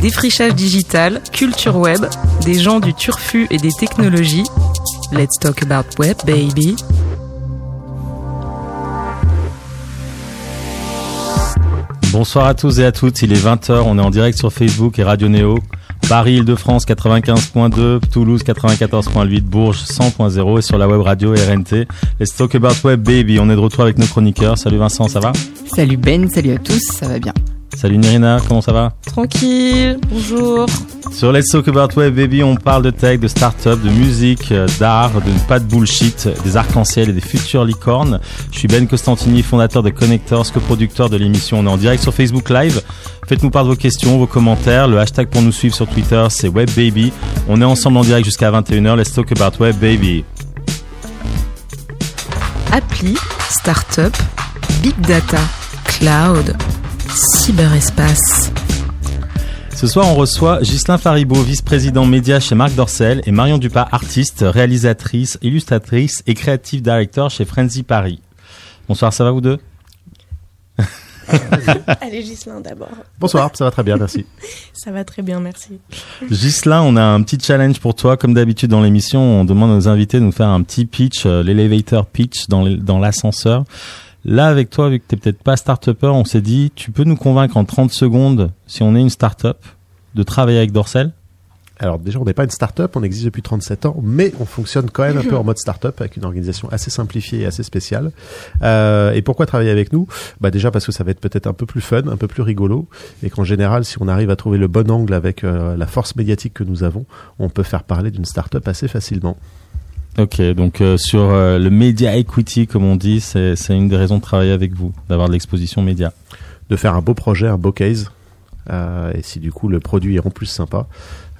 Défrichage digital, culture web, des gens du turfu et des technologies. Let's talk about web, baby. Bonsoir à tous et à toutes, il est 20h, on est en direct sur Facebook et Radio Néo. Paris, Île-de-France 95.2, Toulouse 94.8, Bourges 100.0 et sur la web radio RNT. Let's talk about web baby. On est de retour avec nos chroniqueurs. Salut Vincent, ça va? Salut Ben, salut à tous, ça va bien. Salut Nirina, comment ça va Tranquille, bonjour. Sur Let's Talk About Web Baby, on parle de tech, de start-up, de musique, euh, d'art, de pas de bullshit, des arcs-en-ciel et des futures licornes. Je suis Ben Costantini, fondateur de Connectors, coproducteur de l'émission. On est en direct sur Facebook Live. Faites-nous part de vos questions, vos commentaires. Le hashtag pour nous suivre sur Twitter, c'est WebBaby. On est ensemble en direct jusqu'à 21h. Let's Talk About Web Baby. Appli, start-up, big data, cloud, cyberespace. Ce soir, on reçoit Ghislain Faribault, vice-président média chez Marc Dorcel, et Marion Dupas, artiste, réalisatrice, illustratrice et creative director chez Frenzy Paris. Bonsoir, ça va vous deux? Allez, Gislain d'abord. Bonsoir, ça va très bien, merci. Ça va très bien, merci. Ghislain, on a un petit challenge pour toi. Comme d'habitude dans l'émission, on demande aux invités de nous faire un petit pitch, euh, l'elevator pitch dans l'ascenseur. Là, avec toi, vu que t'es peut-être pas start-upper, on s'est dit, tu peux nous convaincre en 30 secondes, si on est une start-up, de travailler avec Dorcel Alors déjà, on n'est pas une start-up, on existe depuis 37 ans, mais on fonctionne quand même un peu en mode start-up avec une organisation assez simplifiée et assez spéciale. Euh, et pourquoi travailler avec nous? Bah déjà parce que ça va être peut-être un peu plus fun, un peu plus rigolo, et qu'en général, si on arrive à trouver le bon angle avec euh, la force médiatique que nous avons, on peut faire parler d'une start-up assez facilement. Ok, donc euh, sur euh, le media equity, comme on dit, c'est c'est une des raisons de travailler avec vous, d'avoir de l'exposition média. De faire un beau projet, un beau case, euh, et si du coup le produit est en plus sympa,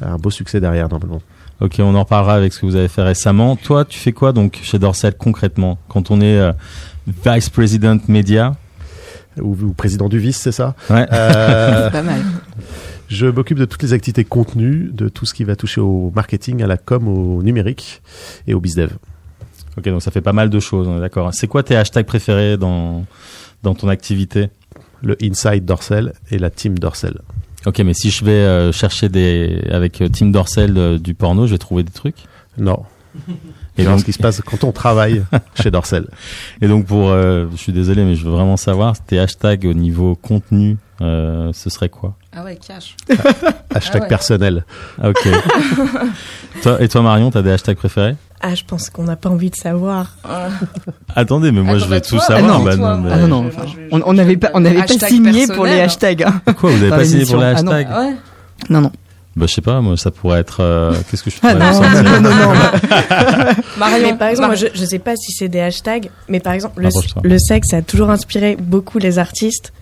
un beau succès derrière normalement. Ok, on en reparlera avec ce que vous avez fait récemment. Toi, tu fais quoi donc chez Dorcel concrètement? Quand on est euh, vice president média? Ou, ou président du vice, c'est ça? Ouais. Euh, Pas mal. Je m'occupe de toutes les activités contenu, de tout ce qui va toucher au marketing, à la com, au numérique et au bizdev. Ok, donc ça fait pas mal de choses, on est d'accord. C'est quoi tes hashtags préférés dans, dans ton activité? Le Inside Dorsel et la Team Dorsel. Ok, mais si je vais euh, chercher des avec euh, Team Dorcel euh, du porno, je vais trouver des trucs? Non. Et donc- ce qui se passe quand on travaille chez Dorsel. Et donc pour, euh, je suis désolé, mais je veux vraiment savoir tes hashtags au niveau contenu, euh, ce serait quoi? Ah ouais, cash. Hashtag Ah ouais. personnel. Ah, Ok. toi, et toi Marion, t'as des hashtags préférés? Ah, je pense qu'on n'a pas envie de savoir. Attendez, mais moi Attends, je vais bah, tout savoir. ah non, bah toi, non, mais- Ah non, enfin, on n'avait pas, on n'avait pas signé pour les hashtags. hein. Quoi, vous avez Dans pas signé pour les. Ah non. hashtags? Ah ouais Non, non. Bah je sais pas, moi ça pourrait être. euh, Qu'est-ce que je Ah pourrais non, sortir non, non, non, non. Marion, mais par exemple, moi, je, je sais pas si c'est des hashtags, mais par exemple, le, le sexe a toujours inspiré beaucoup les artistes.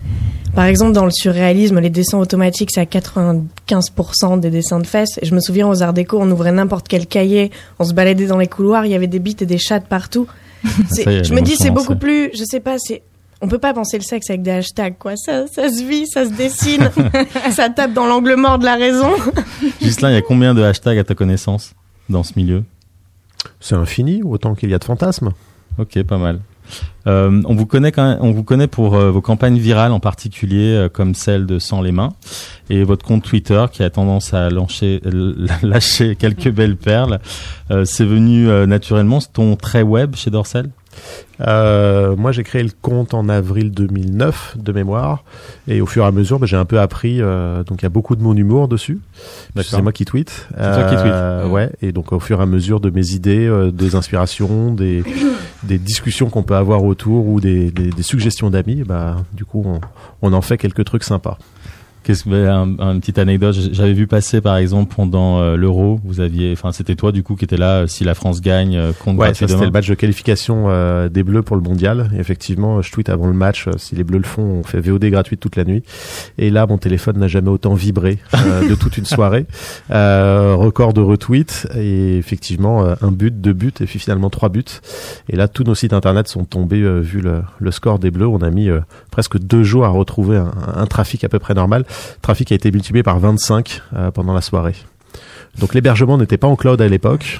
Par exemple, dans le surréalisme, les dessins automatiques, c'est à 95% des dessins de fesses. Et je me souviens, aux Arts Déco, on ouvrait n'importe quel cahier, on se baladait dans les couloirs, il y avait des bites et des chattes partout. Je me dis, c'est beaucoup plus, je sais pas, c'est, on peut pas penser le sexe avec des hashtags, quoi. Ça, ça se vit, ça se dessine, ça tape dans l'angle mort de la raison. Ghislain, il y a combien de hashtags à ta connaissance dans ce milieu? C'est infini, autant qu'il y a de fantasmes. Ok, pas mal. Euh, on vous connaît quand même, on vous connaît pour euh, vos campagnes virales en particulier, euh, comme celle de Sans les mains, et votre compte Twitter qui a tendance à lâcher, lâcher quelques belles perles. Euh, c'est venu euh, naturellement, c'est ton trait web chez Dorcel? Euh, moi, j'ai créé le compte en avril 2009 de mémoire, et au fur et à mesure, bah, j'ai un peu appris. euh, donc, il y a beaucoup de mon humour dessus. C'est moi qui tweet. C'est toi qui tweet. Euh, Ouais. Et donc, au fur et à mesure de mes idées, euh, des inspirations, des, des discussions qu'on peut avoir ou des, suggestions d'amis, bah, du coup, on en fait quelques trucs sympas. Qu'est-ce que un, un- petite anecdote J'avais vu passer par exemple pendant euh, l'Euro, vous aviez, enfin c'était toi du coup qui était là. euh, Si la France gagne, euh, compte Ouais, c'était le match de qualification euh, des Bleus pour le mondial. Et effectivement, je tweet avant le match, euh, si les Bleus le font, on fait VOD gratuite toute la nuit. Et là, mon téléphone n'a jamais autant vibré euh, de toute une soirée. Euh, record de retweets et effectivement un but, deux buts et puis finalement trois buts. Et là, tous nos sites internet sont tombés vu le, le score des Bleus. On a mis euh, presque deux jours à retrouver un, un trafic à peu près normal. Trafic a été multiplié par 25 euh, pendant la soirée. Donc l'hébergement n'était pas en cloud à l'époque.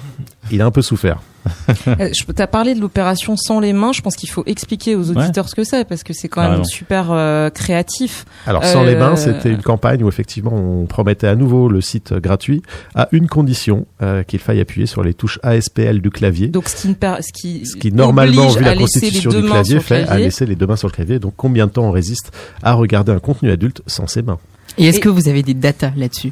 il a un peu souffert. Euh, je- T'as parlé de l'opération sans les mains. Je pense qu'il faut expliquer aux auditeurs ce que c'est parce que c'est quand même super euh, créatif. Alors sans les Euh, mains, c'était une campagne où effectivement on promettait à nouveau le site gratuit à une condition euh, qu'il faille appuyer sur les touches ASPL du clavier. Donc ce qui, ce qui, Ce qui normalement, vu la constitution du clavier, fait à laisser les deux mains sur le clavier. Donc combien de temps on résiste à regarder un contenu adulte sans ses mains? Et est-ce Et- que vous avez des datas là-dessus?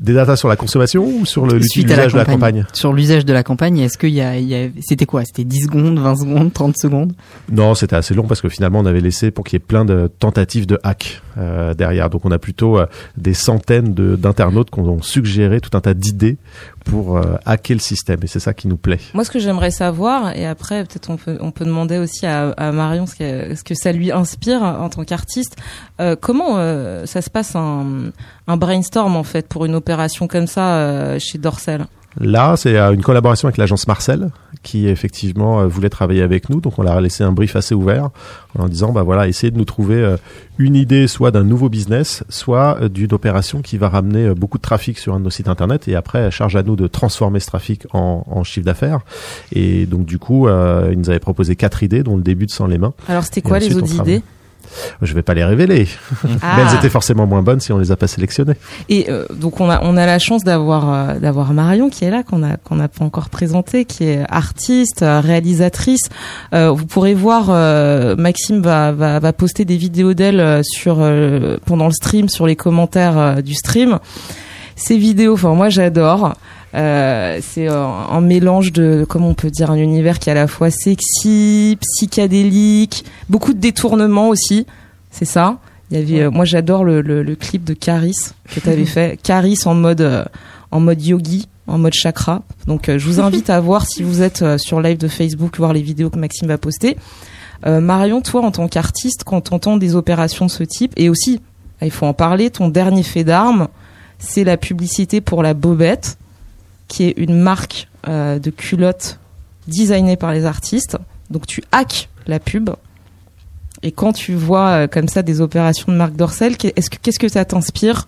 Des datas sur la consommation ou sur l'utilisation de la campagne. Sur l'usage de la campagne, est-ce qu'il y a, il y a- c'était quoi? C'était 10 secondes, 20 secondes, 30 secondes? Non, c'était assez long parce que finalement on avait laissé pour qu'il y ait plein de tentatives de hack euh, derrière. Donc on a plutôt euh, des centaines de- d'internautes qui ont suggéré tout un tas d'idées pour euh, hacker le système et c'est ça qui nous plaît. Moi, ce que j'aimerais savoir, et après, peut-être on peut, on peut demander aussi à, à Marion ce que, ce que ça lui inspire en tant qu'artiste. Euh, comment euh, ça se passe un, un brainstorm en fait pour une opération comme ça euh, chez Dorsel Là, c'est euh, une collaboration avec l'agence Marcel qui effectivement euh, voulait travailler avec nous. Donc on leur a laissé un brief assez ouvert en leur disant bah voilà, essayez de nous trouver une idée soit d'un nouveau business, soit d'une opération qui va ramener beaucoup de trafic sur un de nos sites internet et après charge à nous de transformer ce trafic en, en chiffre d'affaires. Et donc du coup, euh, ils nous avaient proposé quatre idées dont le début de sans les mains. Alors, c'était quoi les ensuite, on autres idées? Je vais pas les révéler, Ah. mais elles étaient forcément moins bonnes si on les a pas sélectionnées. Et euh, donc on a on a la chance d'avoir euh, d'avoir Marion qui est là qu'on a qu'on n'a pas encore présenté qui est artiste euh, réalisatrice Euh, vous pourrez voir Maxime va, va va poster des vidéos d'elle sur pendant le stream sur les commentaires du stream ces vidéos enfin moi j'adore euh, c'est un mélange de comment on peut dire un univers qui est à la fois sexy psychédélique beaucoup de détournements aussi c'est ça il y avait, euh, moi j'adore le, le, le clip de Caris que tu avais fait. Caris en mode, euh, en mode yogi, en mode chakra. Donc euh, je vous invite à voir si vous êtes euh, sur live de Facebook, voir les vidéos que Maxime va poster. Euh, Marion, toi en tant qu'artiste, quand tu entends des opérations de ce type, et aussi, il faut en parler, ton dernier fait d'armes, c'est la publicité pour la Bobette, qui est une marque euh, de culottes designée par les artistes. Donc tu hackes la pub. Et quand tu vois euh, comme ça des opérations de Marc Dorcel, qu'est- est-ce que qu'est-ce que ça t'inspire?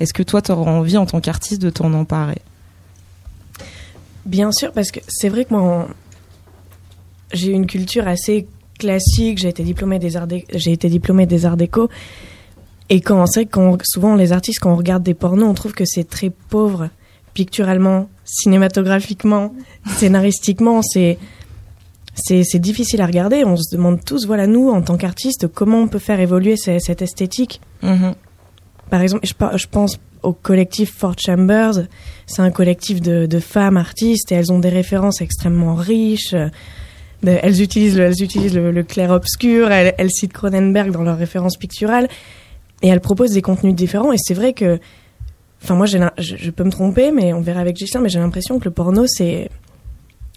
Est-ce que toi, tu auras envie en tant qu'artiste de t'en emparer? Bien sûr, parce que c'est vrai que moi, j'ai une culture assez classique. J'ai été diplômée des arts, j'ai été diplômée des arts déco. Et quand c'est quand, souvent les artistes, quand on regarde des pornos, on trouve que c'est très pauvre, picturalement, cinématographiquement, scénaristiquement. C'est c'est difficile à regarder. On se demande tous, voilà, nous en tant qu'artistes, comment on peut faire évoluer ce- cette esthétique. Mhm. Par exemple, je, pense au collectif Four Chambers. C'est un collectif de, de femmes artistes et elles ont des références extrêmement riches. De- elles utilisent le, elles utilisent le, le clair-obscur, elles, elles citent Cronenberg dans leurs références picturales et elles proposent des contenus différents. Et c'est vrai que, enfin moi, j'ai je, je peux me tromper, mais on verra avec Gislain, mais j'ai l'impression que le porno, c'est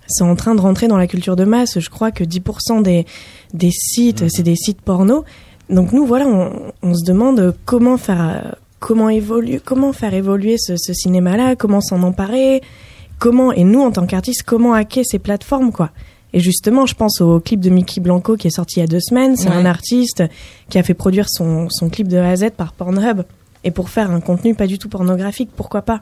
c'est en train de rentrer dans la culture de masse. Je crois que 10% des, des sites, c'est des sites porno. Donc nous, voilà, on, on se demande comment faire, comment évoluer, comment faire évoluer ce, ce cinéma-là, comment s'en emparer, comment, et nous, en tant qu'artistes, comment hacker ces plateformes, quoi. Et justement, je pense au clip de Mickey Blanco qui est sorti il y a deux semaines. C'est Ouais. un artiste qui a fait produire son, son clip de A à Z par Pornhub. Et pour faire un contenu pas du tout pornographique, pourquoi pas?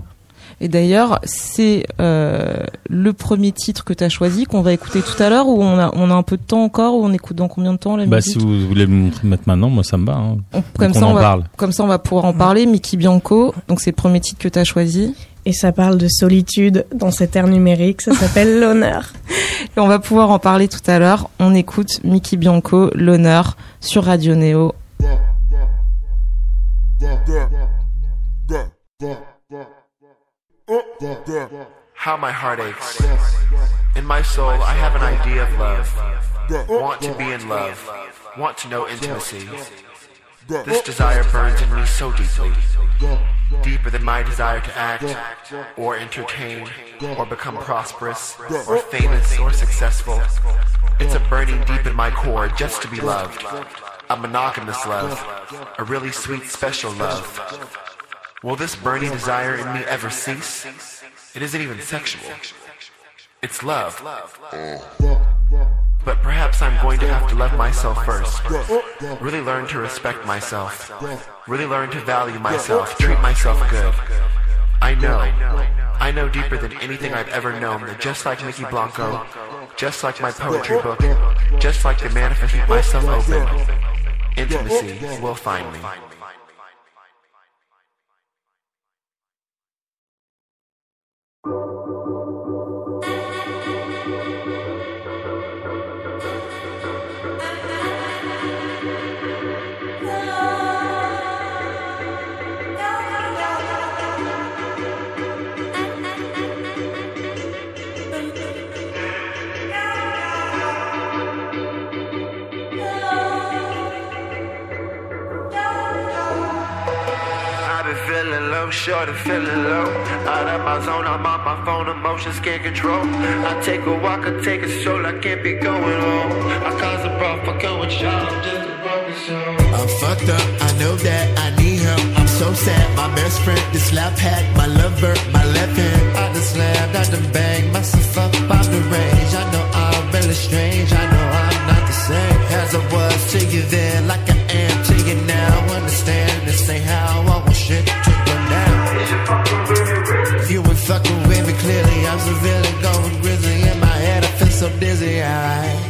Et d'ailleurs, c'est euh, le premier titre que tu as choisi, qu'on va écouter tout à l'heure, où on a, on a un peu de temps encore, ou on écoute dans combien de temps la Bah, musique? si vous voulez me montrer- mettre maintenant, moi ça me va. Hein. On- comme, ça, en on va, parle. comme ça, on va pouvoir en parler. Mickey Bianco, donc c'est le premier titre que tu as choisi. Et ça parle de solitude dans cette ère numérique. Ça s'appelle l'honneur. Et on va pouvoir en parler tout à l'heure. On écoute Mickey Bianco, l'honneur, sur Radio Néo. How my heart aches. In my soul, I have an idea of love. Want to be in love. Want to know intimacy. This desire burns in me so deeply. Deeper than my desire to act, or entertain, or become prosperous, or famous, or successful. It's a burning deep in my core just to be loved. A monogamous love. A really sweet, special love. Will this burning desire in me ever cease? It isn't even sexual. It's love. But perhaps I'm going to have to love myself first. Really learn to respect myself. Really learn to value myself. Treat myself good. I know. I know deeper than anything I've ever known that just like Mickey Blanco, just like my poetry book, just like the manifest keep myself open, intimacy will find me. I've feeling low, short of feeling low. Out of my zone, I'm on my phone, emotions can't control. I take a walk, I take a stroll, I can't be going home. I cause a brawl, fuck up with y'all, I'm just a broken soul. I'm fucked up, I know that I need help. I'm so sad, my best friend, this lap hack, my lover, my left hand. I done slammed, I done banged myself up out the range. I know I'm really strange, I know I'm not the same as I was to you then, fucking with me clearly, I'm severely going grizzly in my head. I feel so dizzy, I.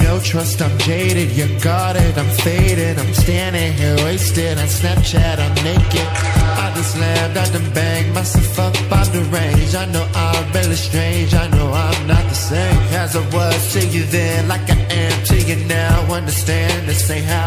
No trust, I'm jaded, you got it, I'm faded, I'm standing here wasted. On Snapchat, I'm naked. I just slammed, I done banged myself up on the range. I know I'm really strange, I know I'm not the same. As I was to you then, like I am to you now. Understand this ain't how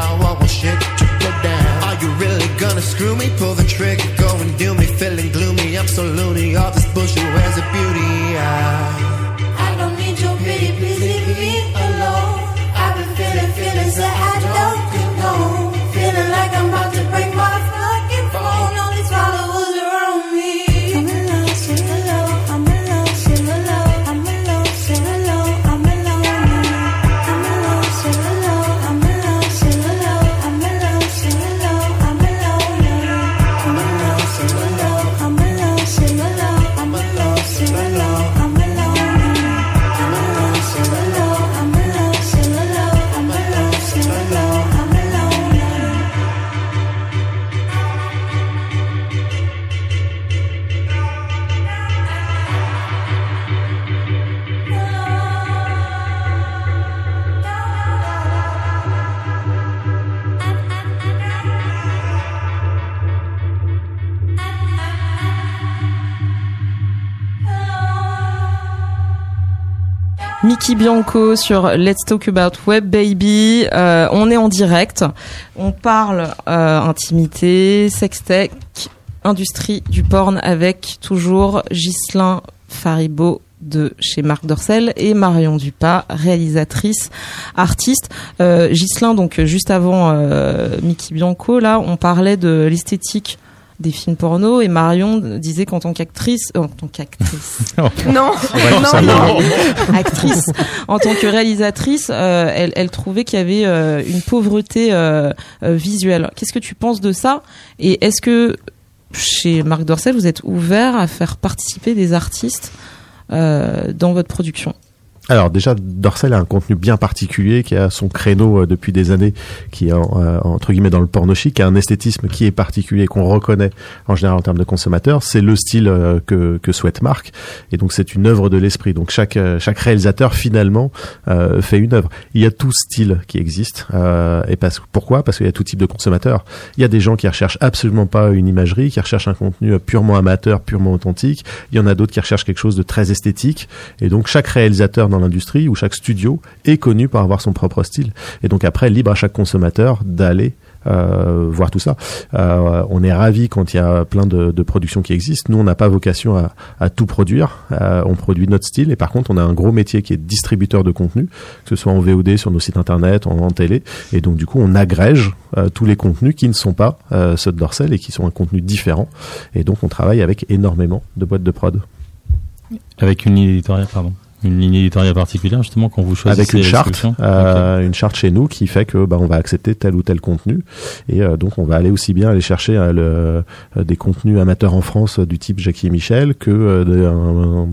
Sur Let's Talk About Web Baby. Euh, on est en direct. On parle euh, intimité, sextech, industrie du porn avec toujours Ghislain Faribault de chez Marc Dorcel et Marion Dupas, réalisatrice, artiste. Euh, Ghislain, donc juste avant euh, Mickey Bianco, là, on parlait de l'esthétique des films porno et Marion disait qu'en tant qu'actrice, euh, en tant qu'actrice, non, non, non, actrice, en tant que réalisatrice, euh, elle, elle trouvait qu'il y avait euh, une pauvreté visuelle. Qu'est-ce que tu penses de ça? Et est-ce que chez Marc Dorcel, vous êtes ouvert à faire participer des artistes euh, dans votre production? Alors déjà, Dorsel a un contenu bien particulier qui a son créneau euh, depuis des années, qui est euh, entre guillemets dans le porno chic, qui a un esthétisme qui est particulier, qu'on reconnaît en général en termes de consommateurs. C'est le style euh, que, que souhaite Marc, et donc c'est une œuvre de l'esprit. Donc chaque euh, chaque réalisateur finalement euh, fait une œuvre. Il y a tout style qui existe, et parce pourquoi? Parce qu'il y a tout type de consommateurs. Il y a des gens qui recherchent absolument pas une imagerie, qui recherchent un contenu purement amateur, purement authentique. Il y en a d'autres qui recherchent quelque chose de très esthétique, et donc chaque réalisateur l'industrie ou chaque studio est connu pour avoir son propre style. Et donc après, libre à chaque consommateur d'aller euh, voir tout ça. Euh, on est ravi quand il y a plein de, productions qui existent. Nous, on n'a pas vocation à, tout produire. Euh, on produit notre style et par contre, on a un gros métier qui est distributeur de contenu, que ce soit en VOD sur nos sites internet, en, en télé. Et donc, du coup, on agrège tous les contenus qui ne sont pas ceux de Dorsel et qui sont un contenu différent. Et donc, on travaille avec énormément de boîtes de prod. Avec une ligne éditoriale, pardon. Une ligne éditoriale particulière, justement, quand vous choisissez avec une charte, euh, une charte chez nous qui fait que bah, on va accepter tel ou tel contenu et euh, donc on va aller aussi bien aller chercher euh, le, euh, des contenus amateurs en France euh, du type Jackie et Michel que euh, de- un,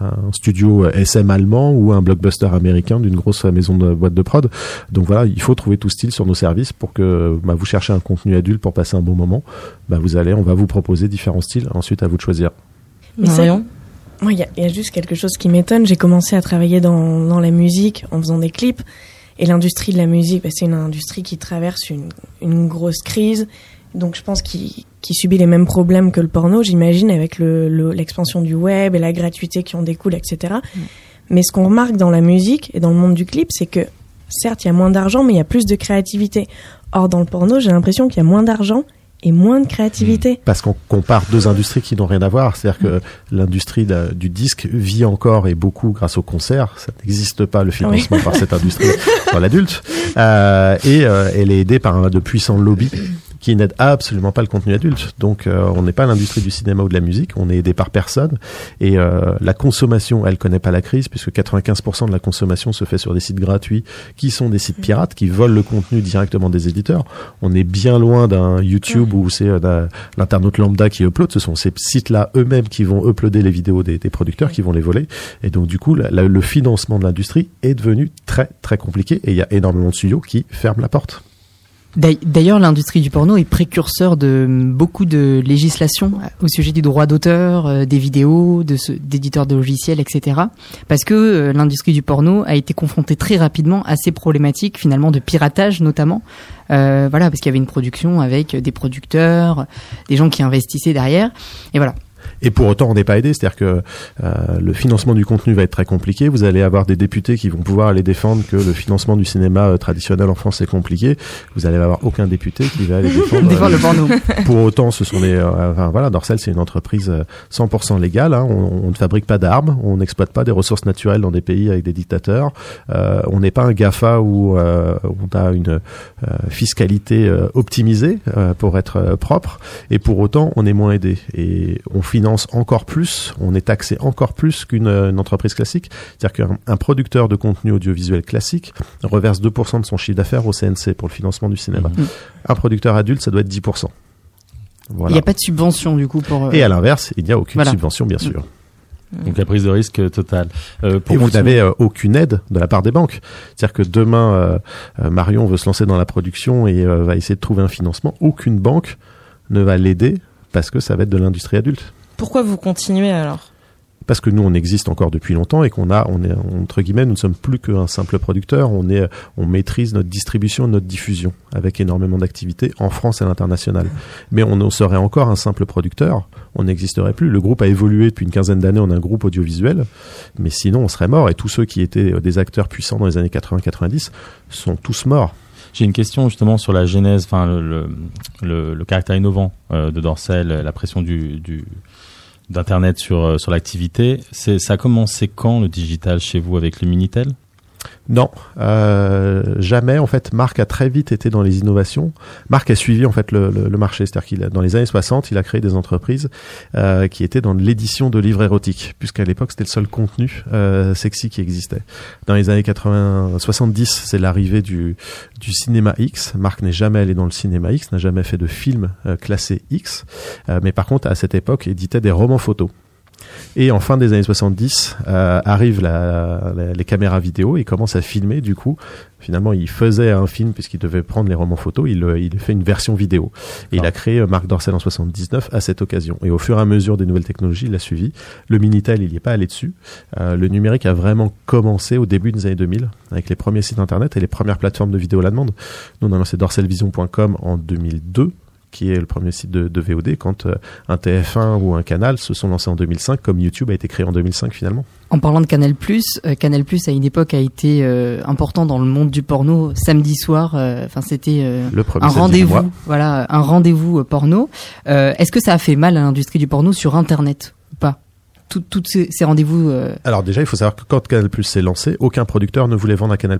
un studio SM allemand ou un blockbuster américain d'une grosse maison de boîte de prod. Donc voilà, il faut trouver tout style sur nos services pour que bah, vous cherchez un contenu adulte pour passer un bon moment. Bah, vous allez, on va vous proposer différents styles. Ensuite, à vous de choisir. Mais ça- Marion? Moi, il y, a- il y a juste quelque chose qui m'étonne. J'ai commencé à travailler dans, dans la musique en faisant des clips. Et l'industrie de la musique, bah, c'est une industrie qui traverse une, une grosse crise. Donc je pense qu'il qui subit les mêmes problèmes que le porno, j'imagine, avec le- le- l'expansion du web et la gratuité qui en découle, etc. Mais ce qu'on remarque dans la musique et dans le monde du clip, c'est que certes, il y a moins d'argent, mais il y a plus de créativité. Or, dans le porno, j'ai l'impression qu'il y a moins d'argent et moins de créativité. parce qu'on compare deux industries qui n'ont rien à voir. C'est-à-dire que l'industrie de- du disque vit encore et beaucoup grâce au concert. Ça n'existe pas le financement par cette industrie pour l'adulte. Euh, et euh, elle est aidée par un de puissants lobbies qui n'aident absolument pas le contenu adulte. Donc euh, on n'est pas l'industrie du cinéma ou de la musique, on est aidé par personne. Et euh, la consommation, elle connaît pas la crise puisque 95% de la consommation se fait sur des sites gratuits qui sont des sites pirates qui volent le contenu directement des éditeurs. On est bien loin d'un YouTube où c'est euh, l'internaute lambda qui upload. Ce sont ces sites-là eux-mêmes qui vont uploader les vidéos des, des producteurs, qui vont les voler. Et donc du coup, la- la- le financement de l'industrie est devenu très très compliqué et il y a énormément de studios qui ferment la porte. D'ail- D'ailleurs, l'industrie du porno est précurseur de beaucoup de législation au sujet du droit d'auteur, euh, des vidéos, d'éditeurs de logiciels, etc. Parce que euh, l'industrie du porno a été confrontée très rapidement à ces problématiques, finalement, de piratage notamment. Euh, voilà, parce qu'il y avait une production avec des producteurs, des gens qui investissaient derrière. Et voilà. Et pour autant, on n'est pas aidé, c'est-à-dire que euh, le financement du contenu va être très compliqué. Vous allez avoir des députés qui vont pouvoir aller défendre que le financement du cinéma euh, traditionnel en France est compliqué. Vous allez avoir aucun député qui va aller défendre. Des fois, euh, le porno. pour autant, ce sont des. euh, enfin, voilà, Dorsel, c'est une entreprise euh, 100% légale. hein. On, on ne fabrique pas d'armes, on n'exploite pas des ressources naturelles dans des pays avec des dictateurs. Euh, on n'est pas un Gafa où euh, on a une fiscalité optimisée euh, pour être propre. Et pour autant, on est moins aidé et on finance encore plus. On est taxé encore plus qu'une euh, une entreprise classique. C'est-à-dire qu'un un producteur de contenu audiovisuel classique reverse 2% de son chiffre d'affaires au CNC pour le financement du cinéma. Mhm. Un producteur adulte, ça doit être 10%. Il n'y a pas de subvention, du coup, pour... euh, Et à l'inverse, il n'y a aucune Voilà. subvention, bien sûr. Donc la prise de risque totale. Euh, pour Et vous n'avez euh, aucune aide de la part des banques. C'est-à-dire que demain, euh, Marion veut se lancer dans la production et euh, va essayer de trouver un financement. Aucune banque ne va l'aider parce que ça va être de l'industrie adulte. Pourquoi vous continuez alors? Parce que nous, on existe encore depuis longtemps et qu'on a, on est entre guillemets, nous ne sommes plus qu'un simple producteur. On est, on maîtrise notre distribution, notre diffusion avec énormément d'activités en France et à l'international. Mais on serait encore un simple producteur, on n'existerait plus. Le groupe a évolué depuis une quinzaine d'années en un groupe audiovisuel, mais sinon on serait mort. Et tous ceux qui étaient euh, des acteurs puissants dans les années 80-90 sont tous morts. J'ai une question justement sur la genèse, enfin le, le, le- le caractère innovant euh, de Dorsel, la pression du, du d'internet sur euh, sur l'activité. C'est ça a commencé quand le digital chez vous avec le Minitel? Non, euh, jamais. En fait, Marc a très vite été dans les innovations. Marc a suivi en fait le, le, le marché, c'est-à-dire qu'il dans les années 60, il a créé des entreprises euh, qui étaient dans l'édition de livres érotiques, puisqu'à l'époque c'était le seul contenu euh, sexy qui existait. Dans les années 80, 70, c'est l'arrivée du du cinéma X. Marc n'est jamais allé dans le cinéma X, n'a jamais fait de film euh, classé X, Euh, mais par contre à cette époque éditait des romans photos. Et en fin des années 70, euh, arrivent la- la- les caméras vidéo et commence à filmer. Du coup, finalement, il faisait un film puisqu'il devait prendre les romans photos. Il, euh, il fait une version vidéo. Et il a créé euh, Marc Dorcel en 79 à cette occasion. Et au fur et à mesure des nouvelles technologies, il l'a suivi. Le Minitel, il n'y est pas allé dessus. Euh, le numérique a vraiment commencé au début des années 2000 avec les premiers sites internet et les premières plateformes de vidéo à la demande. Nous, on a lancé dorcelvision.com en 2002 qui est le premier site de, de VOD, quand euh, un TF1 ou un canal se sont lancés en 2005, comme YouTube a été créé en 2005 finalement. En parlant de Canal+, euh, Canal+ à une époque a été euh, important dans le monde du porno. Samedi soir, enfin c'était euh, un rendez-vous, voilà, un rendez-vous porno. Est-ce que ça a fait mal à l'industrie du porno sur Internet ou pas? Toutes ces, ces rendez-vous. Alors déjà, il faut savoir que quand Canal Plus s'est lancé, aucun producteur ne voulait vendre à Canal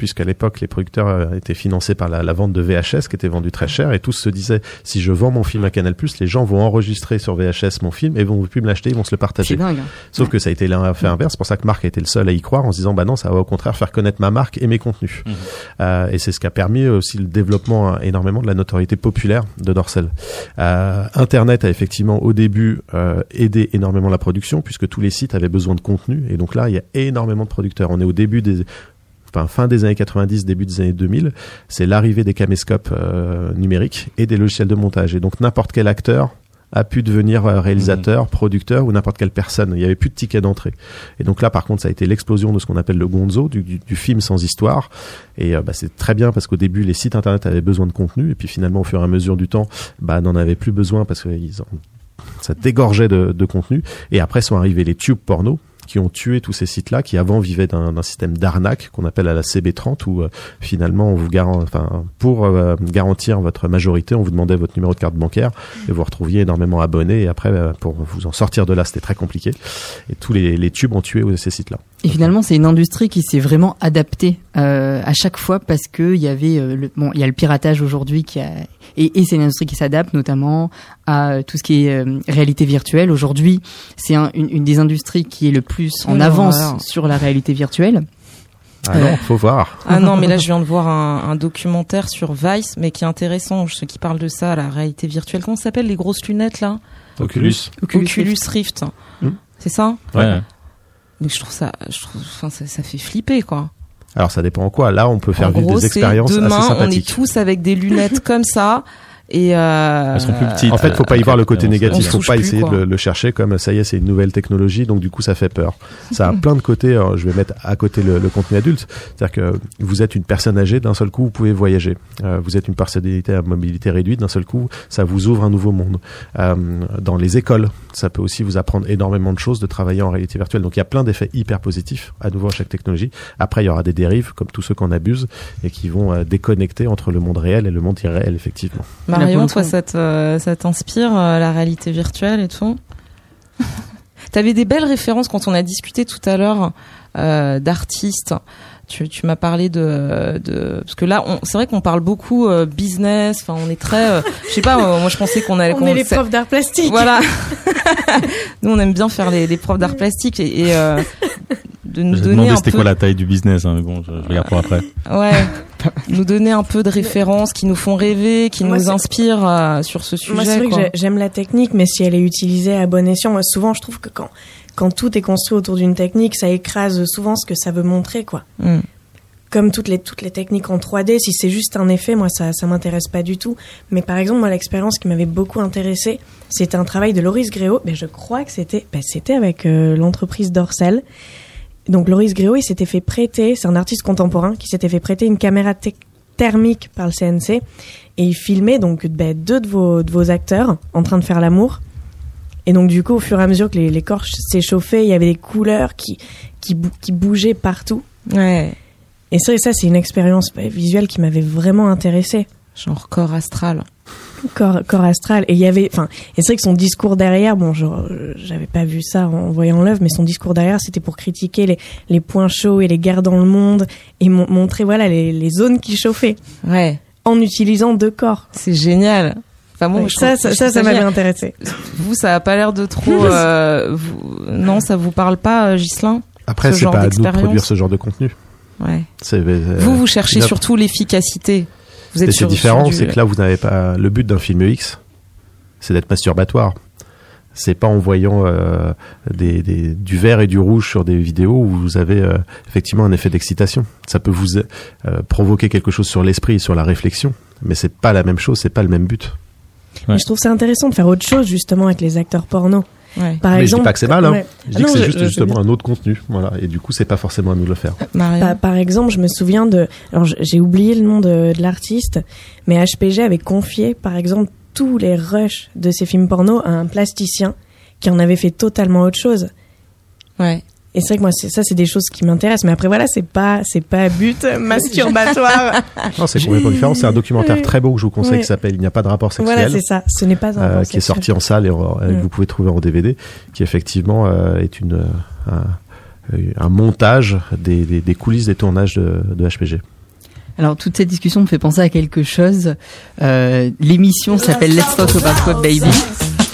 puisqu'à l'époque les producteurs euh, étaient financés par la, la vente de VHS qui était vendue très cher et tous se disaient si je vends mon film à Canal les gens vont enregistrer sur VHS mon film et vont plus me l'acheter, ils vont se le partager. dingue. hein. Sauf que ça a été l'effet inverse, c'est pour ça que Marc a été le seul à y croire en se disant bah non, ça va au contraire faire connaître ma marque et mes contenus. Mhm. Euh, et c'est ce qui a permis aussi le développement euh, énormément de la notoriété populaire de Dorsel. Euh, Internet a effectivement au début euh, aidé énormément la production puisque tous les sites avaient besoin de contenu et donc là il y a énormément de producteurs. On est au début des Enfin, fin des années 90, début des années 2000, c'est l'arrivée des caméscopes euh, numériques et des logiciels de montage. Et donc n'importe quel acteur a pu devenir euh, réalisateur, producteur ou n'importe quelle personne. Il n'y avait plus de ticket d'entrée. Et donc là, par contre, ça a été l'explosion de ce qu'on appelle le gonzo, du, du- du film sans histoire. Et euh, bah, c'est très bien parce qu'au début, les sites internet avaient besoin de contenu. Et puis finalement, au fur et à mesure du temps, bah, n'en avaient plus besoin parce que ils en- ça dégorgeait de, de contenu. Et après sont arrivés les tubes porno qui ont tué tous ces sites-là, qui avant vivaient d'un système d'arnaque qu'on appelle à la CB30, où euh, finalement on vous garan- enfin pour euh, garantir votre majorité, on vous demandait votre numéro de carte bancaire et vous retrouviez énormément abonnés. Et après, euh, pour vous en sortir de là, c'était très compliqué. Et tous les, tubes ont tué ces sites-là. Et finalement, c'est une industrie qui s'est vraiment adaptée à chaque fois parce que il y avait le, bon, il y a le piratage aujourd'hui qui a et, et c'est une industrie qui s'adapte notamment à euh, tout ce qui est euh, réalité virtuelle. Aujourd'hui, c'est un- une, une des industries qui est le plus en Oh, avance sur la réalité virtuelle. Ah non, faut voir. Ah non, mais là je viens de voir un, un documentaire sur Vice, mais qui est intéressant, ceux qui parlent de ça, la réalité virtuelle. Comment ça s'appelle les grosses lunettes là? Oculus. Oculus, Rift. Hmm. C'est ça? Ouais. Mais je trouve ça, je trouve, enfin, ça, ça fait flipper quoi. Alors ça dépend en quoi. Là, on peut faire en vivre gros, des expériences demain, assez on est sympathiques. tous avec des lunettes comme ça. Et euh, Elles sont plus petites. En fait, faut pas y voir le côté négatif, faut pas essayer quoi. de le, le chercher comme ça y est, c'est une nouvelle technologie, donc du coup ça fait peur. Ça a plein de côtés. alors, je vais mettre à côté le, le contenu adulte, c'est-à-dire que vous êtes une personne âgée, d'un seul coup vous pouvez voyager. Euh, vous êtes une personnalité à mobilité réduite, d'un seul coup ça vous ouvre un nouveau monde. Euh, dans les écoles, ça peut aussi vous apprendre énormément de choses de travailler en réalité virtuelle. Donc il y a plein d'effets hyper positifs à nouveau à chaque technologie. Après il y aura des dérives comme tous ceux qu'on abuse et qui vont euh, déconnecter entre le monde réel et le monde irréel effectivement. Pour Marion, toi, coup. ça t'inspire euh, la réalité virtuelle et tout T'avais des belles références quand on a discuté tout à l'heure euh, d'artistes. Tu, tu m'as parlé de, de parce que là, c'est vrai qu'on parle beaucoup euh, business. Enfin, on est très, euh, je sais pas. euh, moi, je pensais qu'on allait. On est les profs d'art plastique. Voilà. Nous, on aime bien faire les, les profs d'art plastique et, et, euh, de nous J'ai donner demandé un c'était peu. quoi la taille du business, hein, mais bon, je, je regarde pour après. Ouais. nous donner un peu de références qui nous font rêver, qui Moi, nous inspirent euh, sur ce sujet. Moi, c'est vrai que quoi. j'aime la technique, mais si elle est utilisée à bon escient, moi, souvent, je trouve que quand, quand tout est construit autour d'une technique, ça écrase souvent ce que ça veut montrer, quoi. Mm. Comme toutes les, toutes les techniques en 3D, si c'est juste un effet, moi, ça, ça m'intéresse pas du tout. Mais par exemple, moi, l'expérience qui m'avait beaucoup intéressée, c'était un travail de Loris Gréau. Mais je crois que c'était, ben, c'était avec euh, l'entreprise Dorsel. Donc, Loris Gréau, il s'était fait prêter, c'est un artiste contemporain qui s'était fait prêter une caméra thermique par le CNC et il filmait donc ben, deux de vos, de vos acteurs en train de faire l'amour. Et donc du coup, au fur et à mesure que les, les corps s'échauffaient, il y avait des couleurs qui, qui, bou- qui bougeaient partout. Ouais. Et ça, ça c'est une expérience ben, visuelle qui m'avait vraiment intéressée. Genre corps astral. Corps, corps astral. Et il y avait, enfin, et c'est vrai que son discours derrière, bon, j'avais pas vu ça en voyant l'œuvre, mais son discours derrière, c'était pour critiquer les, les points chauds et les guerres dans le monde et mon- montrer, voilà, les, les zones qui chauffaient Ouais. en utilisant deux corps. C'est génial. Enfin bon, Ouais, je ça, trouve- ça, ça, m'avait intéressé. Vous, ça a pas l'air de trop. euh, vous- Non, ça vous parle pas, euh, Ghislain Après, Ce c'est genre pas à nous de produire ce genre de contenu. Ouais. C'est, euh, vous, vous cherchez surtout l'efficacité. Vous êtes Mais c'est sur, différent, du- c'est que là, vous n'avez pas le but d'un film X, c'est d'être masturbatoire. C'est pas en voyant euh, des, des- du vert et du rouge sur des vidéos où vous avez euh, effectivement un effet d'excitation. Ça peut vous euh, provoquer quelque chose sur l'esprit et sur la réflexion, mais c'est pas la même chose, c'est pas le même but. Ouais. Je trouve ça intéressant de faire autre chose justement avec les acteurs porno. Ouais. Par mais exemple, je dis pas que c'est mal, hein. ouais. Je Ah dis non, que c'est juste je- justement un autre contenu, voilà. Et du coup, c'est pas forcément à nous de le faire. Marion. Par, par exemple, je me souviens de. Alors, j'ai oublié le nom de, de l'artiste, mais HPG avait confié, par exemple, tous les rushs de ses films porno à un plasticien qui en avait fait totalement autre chose. Ouais. Et c'est vrai que moi, ça, c'est des choses qui m'intéressent. Mais après, voilà, c'est pas, c'est pas à but masturbatoire. Non, c'est complètement différent. C'est un documentaire Oui. très beau que je vous conseille Oui. qui s'appelle Il n'y a pas de rapport sexuel. voilà, c'est ça. Ce n'est pas un euh, rapport qui est sorti en salle et en- euh, que Mm. vous pouvez trouver en DVD, qui effectivement euh, est une euh, un, euh, un montage des, des, des coulisses des tournages de, de HPG. Alors toute cette discussion me fait penser à quelque chose. Euh, L'émission s'appelle Let's Talk About What Baby.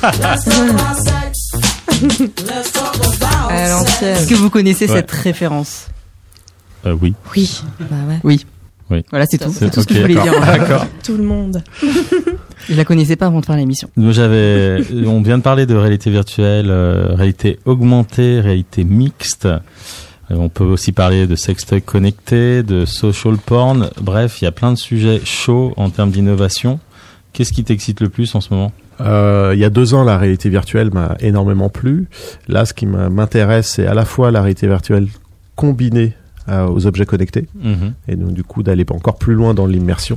À l'ancienne. Est-ce que vous connaissez Ouais. cette référence Euh, oui. Oui. Bah ouais. Oui. Oui. Voilà, c'est tout. C'est tout ce ok, que je voulais dire. Tout le monde. Je la connaissais pas avant de faire l'émission. Nous, j'avais, on vient de parler de réalité virtuelle, euh, réalité augmentée, réalité mixte. Euh, On peut aussi parler de sextoy connecté, de social porn. Bref, il y a plein de sujets chauds en termes d'innovation. Qu'est-ce qui t'excite le plus en ce moment? Euh, il y a deux ans, la réalité virtuelle m'a énormément plu. Là, ce qui m'intéresse, c'est à la fois la réalité virtuelle combinée euh, aux objets connectés, Mhm. et donc du coup d'aller encore plus loin dans l'immersion,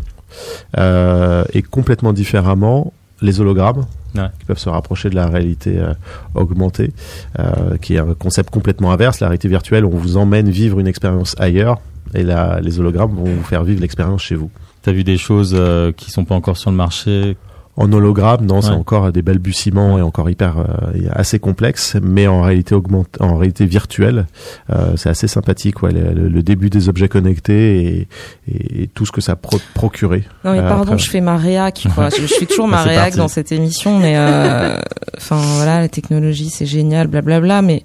euh, et complètement différemment les hologrammes. Ouais. qui peuvent se rapprocher de la réalité euh, augmentée, euh, qui est un concept complètement inverse. La réalité virtuelle, on vous emmène vivre une expérience ailleurs, et là, les hologrammes vont vous faire vivre l'expérience chez vous. T'as vu des choses euh, qui sont pas encore sur le marché? En hologramme, non, c'est encore des balbutiements et encore hyper euh, assez complexe, mais en réalité augmente, en réalité virtuelle, euh, c'est assez sympathique. Ouais, le, début des objets connectés et, et, et tout ce que ça pro procurait. Non mais Euh, pardon, après- je fais ma réac. Quoi. Je, je fais toujours ma c'est réac parti. dans cette émission, mais euh, enfin voilà, la technologie c'est génial, blablabla. Mais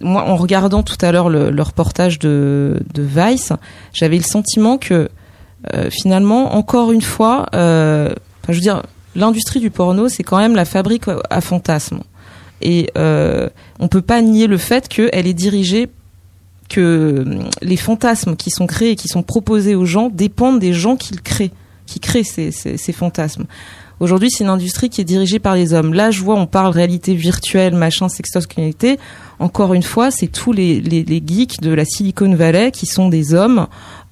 moi, en regardant tout à l'heure le, le reportage de, de Vice, j'avais le sentiment que euh, finalement, encore une fois, euh, je veux dire, l'industrie du porno, c'est quand même la fabrique à fantasmes. Et euh, on peut pas nier le fait qu'elle est dirigée que hum, les fantasmes qui sont créés et qui sont proposés aux gens dépendent des gens qui créent, qui créent ces, ces, fantasmes. Aujourd'hui, c'est une industrie qui est dirigée par les hommes. Là, je vois, on parle réalité virtuelle, machin, sextos connecté. Encore une fois, c'est tous les, les geeks de la Silicon Valley qui sont des hommes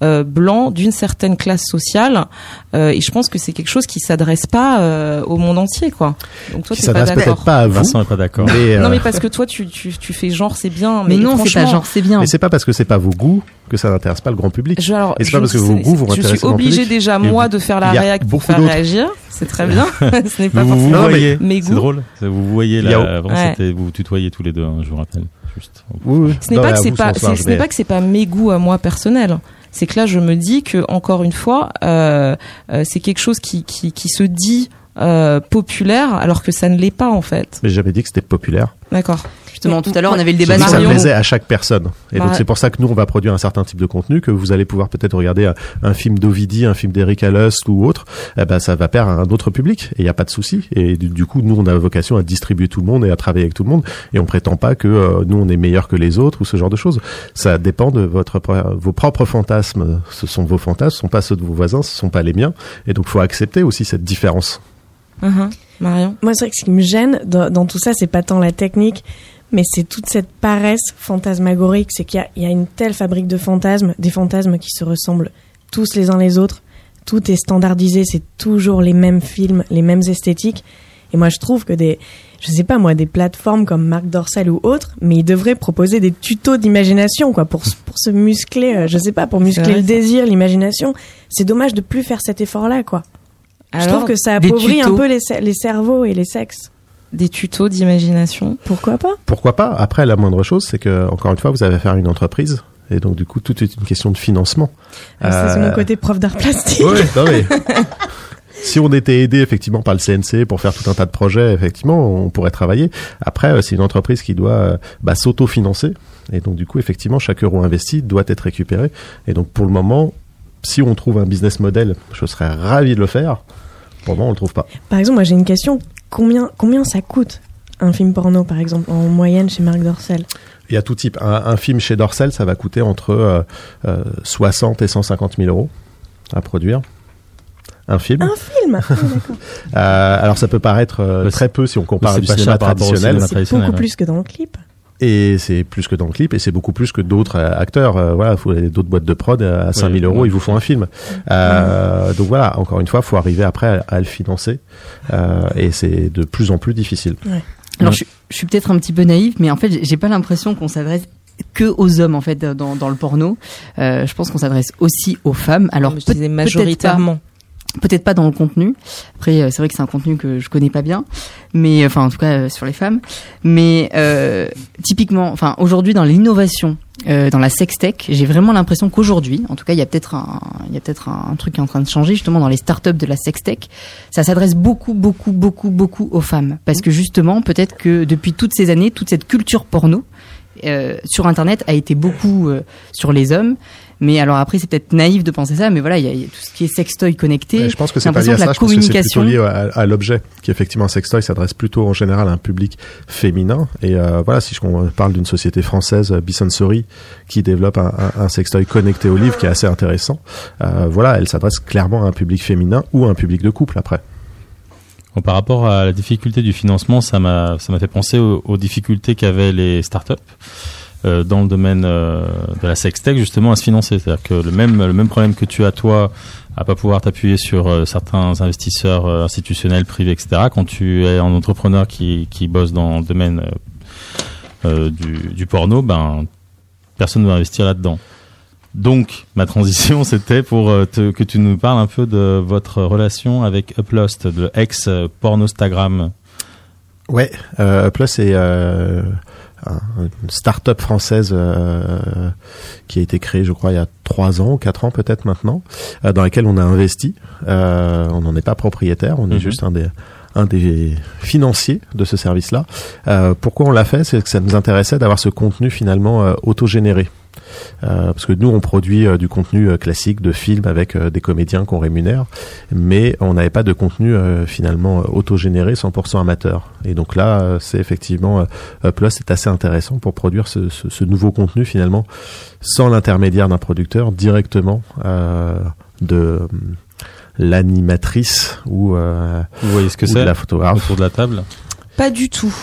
euh, blancs d'une certaine classe sociale. Euh, et je pense que c'est quelque chose qui s'adresse pas euh, au monde entier, quoi. Donc toi, qui t'es pas s'adresse d'accord. peut-être pas à vous, Vincent est pas d'accord. mais, euh, Non, mais parce que toi, tu, tu, tu fais genre, c'est bien. Mais, Mais, non, c'est pas genre, c'est bien. mais c'est pas parce que c'est pas vos goûts que ça n'intéresse pas le grand public. Je, alors, Et c'est pas parce que vos c'est- goûts vont Je suis public. déjà, moi, vous- de faire la il y a réac pour faire réagir. C'est très bien. Ce n'est pas vous vous forcément voyez, mes c'est goûts. drôle. Vous vous voyez là, avant c'était vous vous tutoyez tous les deux, hein, je vous rappelle. Juste. Oui, oui. Ce n'est pas que c'est vous, pas, ce c'est- n'est pas que c'est pas mes goûts à moi personnels. C'est que là, je me dis que encore une fois, euh, euh, c'est quelque chose qui, se dit euh, populaire alors que ça ne l'est pas en fait. Mais j'ai jamais dit que c'était populaire. D'accord. Justement, tout à l'heure, on avait le débat sur ça plaisait à chaque personne. Et donc Mar- c'est pour ça que nous on va produire un certain type de contenu que vous allez pouvoir peut-être regarder un, un film d'Ovidi, un film d'Eric Allust ou autre. Eh ben ça va à un autre public et il y a pas de souci. Et du, du coup nous on a vocation à distribuer tout le monde et à travailler avec tout le monde et on prétend pas que euh, nous on est meilleur que les autres ou ce genre de choses. Ça dépend de votre vos propres fantasmes. Ce sont vos fantasmes, ce sont pas ceux de vos voisins, ce sont pas les miens. Et donc faut accepter aussi cette différence. Mhm. Marion? Moi, c'est vrai que ce qui me gêne dans, dans tout ça, c'est pas tant la technique, mais c'est toute cette paresse fantasmagorique. C'est qu'il y y a une telle fabrique de fantasmes, des fantasmes qui se ressemblent tous les uns les autres. Tout est standardisé, c'est toujours les mêmes films, les mêmes esthétiques. Et moi, je trouve que des, je sais pas moi, des plateformes comme Marc Dorcel ou autres, mais ils devraient proposer des tutos d'imagination, quoi, pour, pour se muscler, euh, je sais pas, pour muscler le désir, l'imagination. C'est dommage de plus faire cet effort-là, quoi. Je trouve que ça appauvrit un peu les, cer- les cerveaux et les sexes. des tutos d'imagination. Pourquoi pas? Pourquoi pas? Après, la moindre chose, c'est que encore une fois, vous avez affaire à une entreprise. Et donc, du coup, tout est une question de financement. Ah, c'est Euh, mon côté prof d'art plastique. Ouais, non mais si on était aidé effectivement par le CNC pour faire tout un tas de projets, effectivement, on pourrait travailler. Après, euh, c'est une entreprise qui doit euh, bah, s'auto-financer. Et donc, du coup, effectivement, chaque euro investi doit être récupéré. Et donc, pour le moment, si on trouve un business model, je serais ravi de le faire. Moment, on le trouve pas. Par exemple, moi j'ai une question. Combien, combien ça coûte un film porno, par exemple, en moyenne chez Marc Dorcel? Il y a tout type. Un, un film chez Dorsel, ça va coûter entre euh, euh, 60 et 150 000 euros à produire. un film. Un film? Ah, d'accord. Euh, alors ça peut paraître euh, très peu si on compare pas cinéma au traditionnel. cinéma. C'est beaucoup ouais. plus que dans le clip. Et c'est plus que dans le clip, et c'est beaucoup plus que d'autres euh, acteurs. Euh, voilà, vous avez d'autres boîtes de prod euh, à 5000 euros, ouais. ils vous font un film. Euh, Donc voilà, encore une fois, faut arriver après à, à le financer, euh, et c'est de plus en plus difficile. Alors, je, suis- je suis peut-être un petit peu naïve, mais en fait, j'ai- pas l'impression qu'on s'adresse que aux hommes en fait dans, dans le porno. Euh, je pense qu'on s'adresse aussi aux femmes. Alors je disais, peut-être majoritairement. pas- peut-être pas dans le contenu. Après, euh, c'est vrai que c'est un contenu que je connais pas bien, mais enfin en tout cas euh, sur les femmes. Mais euh, typiquement, enfin aujourd'hui dans l'innovation, euh, dans la sextech, j'ai vraiment l'impression qu'aujourd'hui, en tout cas, il y a peut-être un, il y a peut-être un truc qui est en train de changer justement dans les startups de la sextech. Ça s'adresse beaucoup, beaucoup, beaucoup, beaucoup aux femmes, parce que justement, peut-être que depuis toutes ces années, toute cette culture porno euh, sur Internet a été beaucoup euh, sur les hommes. Mais alors après, c'est peut-être naïf de penser ça, mais voilà, il y, a- il y a tout ce qui est sextoy connecté. Ouais, je pense que c'est pas lié à ça, je pense que c'est plutôt lié à, à l'objet, qui effectivement un sextoy s'adresse plutôt en général à un public féminin. Et euh, voilà, si je on parle d'une société française, euh, Bisensory, qui développe un, un, un sextoy connecté au livre qui est assez intéressant, euh, voilà, elle s'adresse clairement à un public féminin ou à un public de couple après. Bon, par rapport à la difficulté du financement, ça m'a ça m'a fait penser aux, aux difficultés qu'avaient les startups euh, dans le domaine euh, de la sextech justement à se financer. C'est-à-dire que le même le même problème que tu as toi à pas pouvoir t'appuyer sur euh, certains investisseurs euh, institutionnels, privés, etc. Quand tu es un entrepreneur qui qui bosse dans le domaine euh, euh, du, du porno, ben personne ne va investir là-dedans. Donc, ma transition, c'était pour te- que tu nous parles un peu de votre relation avec Uplost, le ex-pornostagram. Ouais, euh, un- une start-up française euh, qui a été créée, je crois, il y a trois ans, quatre ans peut-être maintenant, euh, dans laquelle on a investi. Euh, on n'en est pas propriétaire, on est Mhm. juste un des un des financiers de ce service-là. Euh, pourquoi on l'a fait? C'est que ça nous intéressait d'avoir ce contenu finalement autogénéré. Euh, parce que nous, on produit euh, du contenu euh, classique de films avec euh, des comédiens qu'on rémunère, mais on n'avait pas de contenu euh, finalement autogénéré 100% amateur. Et donc là, euh, c'est effectivement euh, Upload, c'est assez intéressant pour produire ce, ce- ce nouveau contenu finalement sans l'intermédiaire d'un producteur, directement euh, de euh, l'animatrice ou, euh, Vous voyez ce que de c'est la photographe. autour de la table? Pas du tout.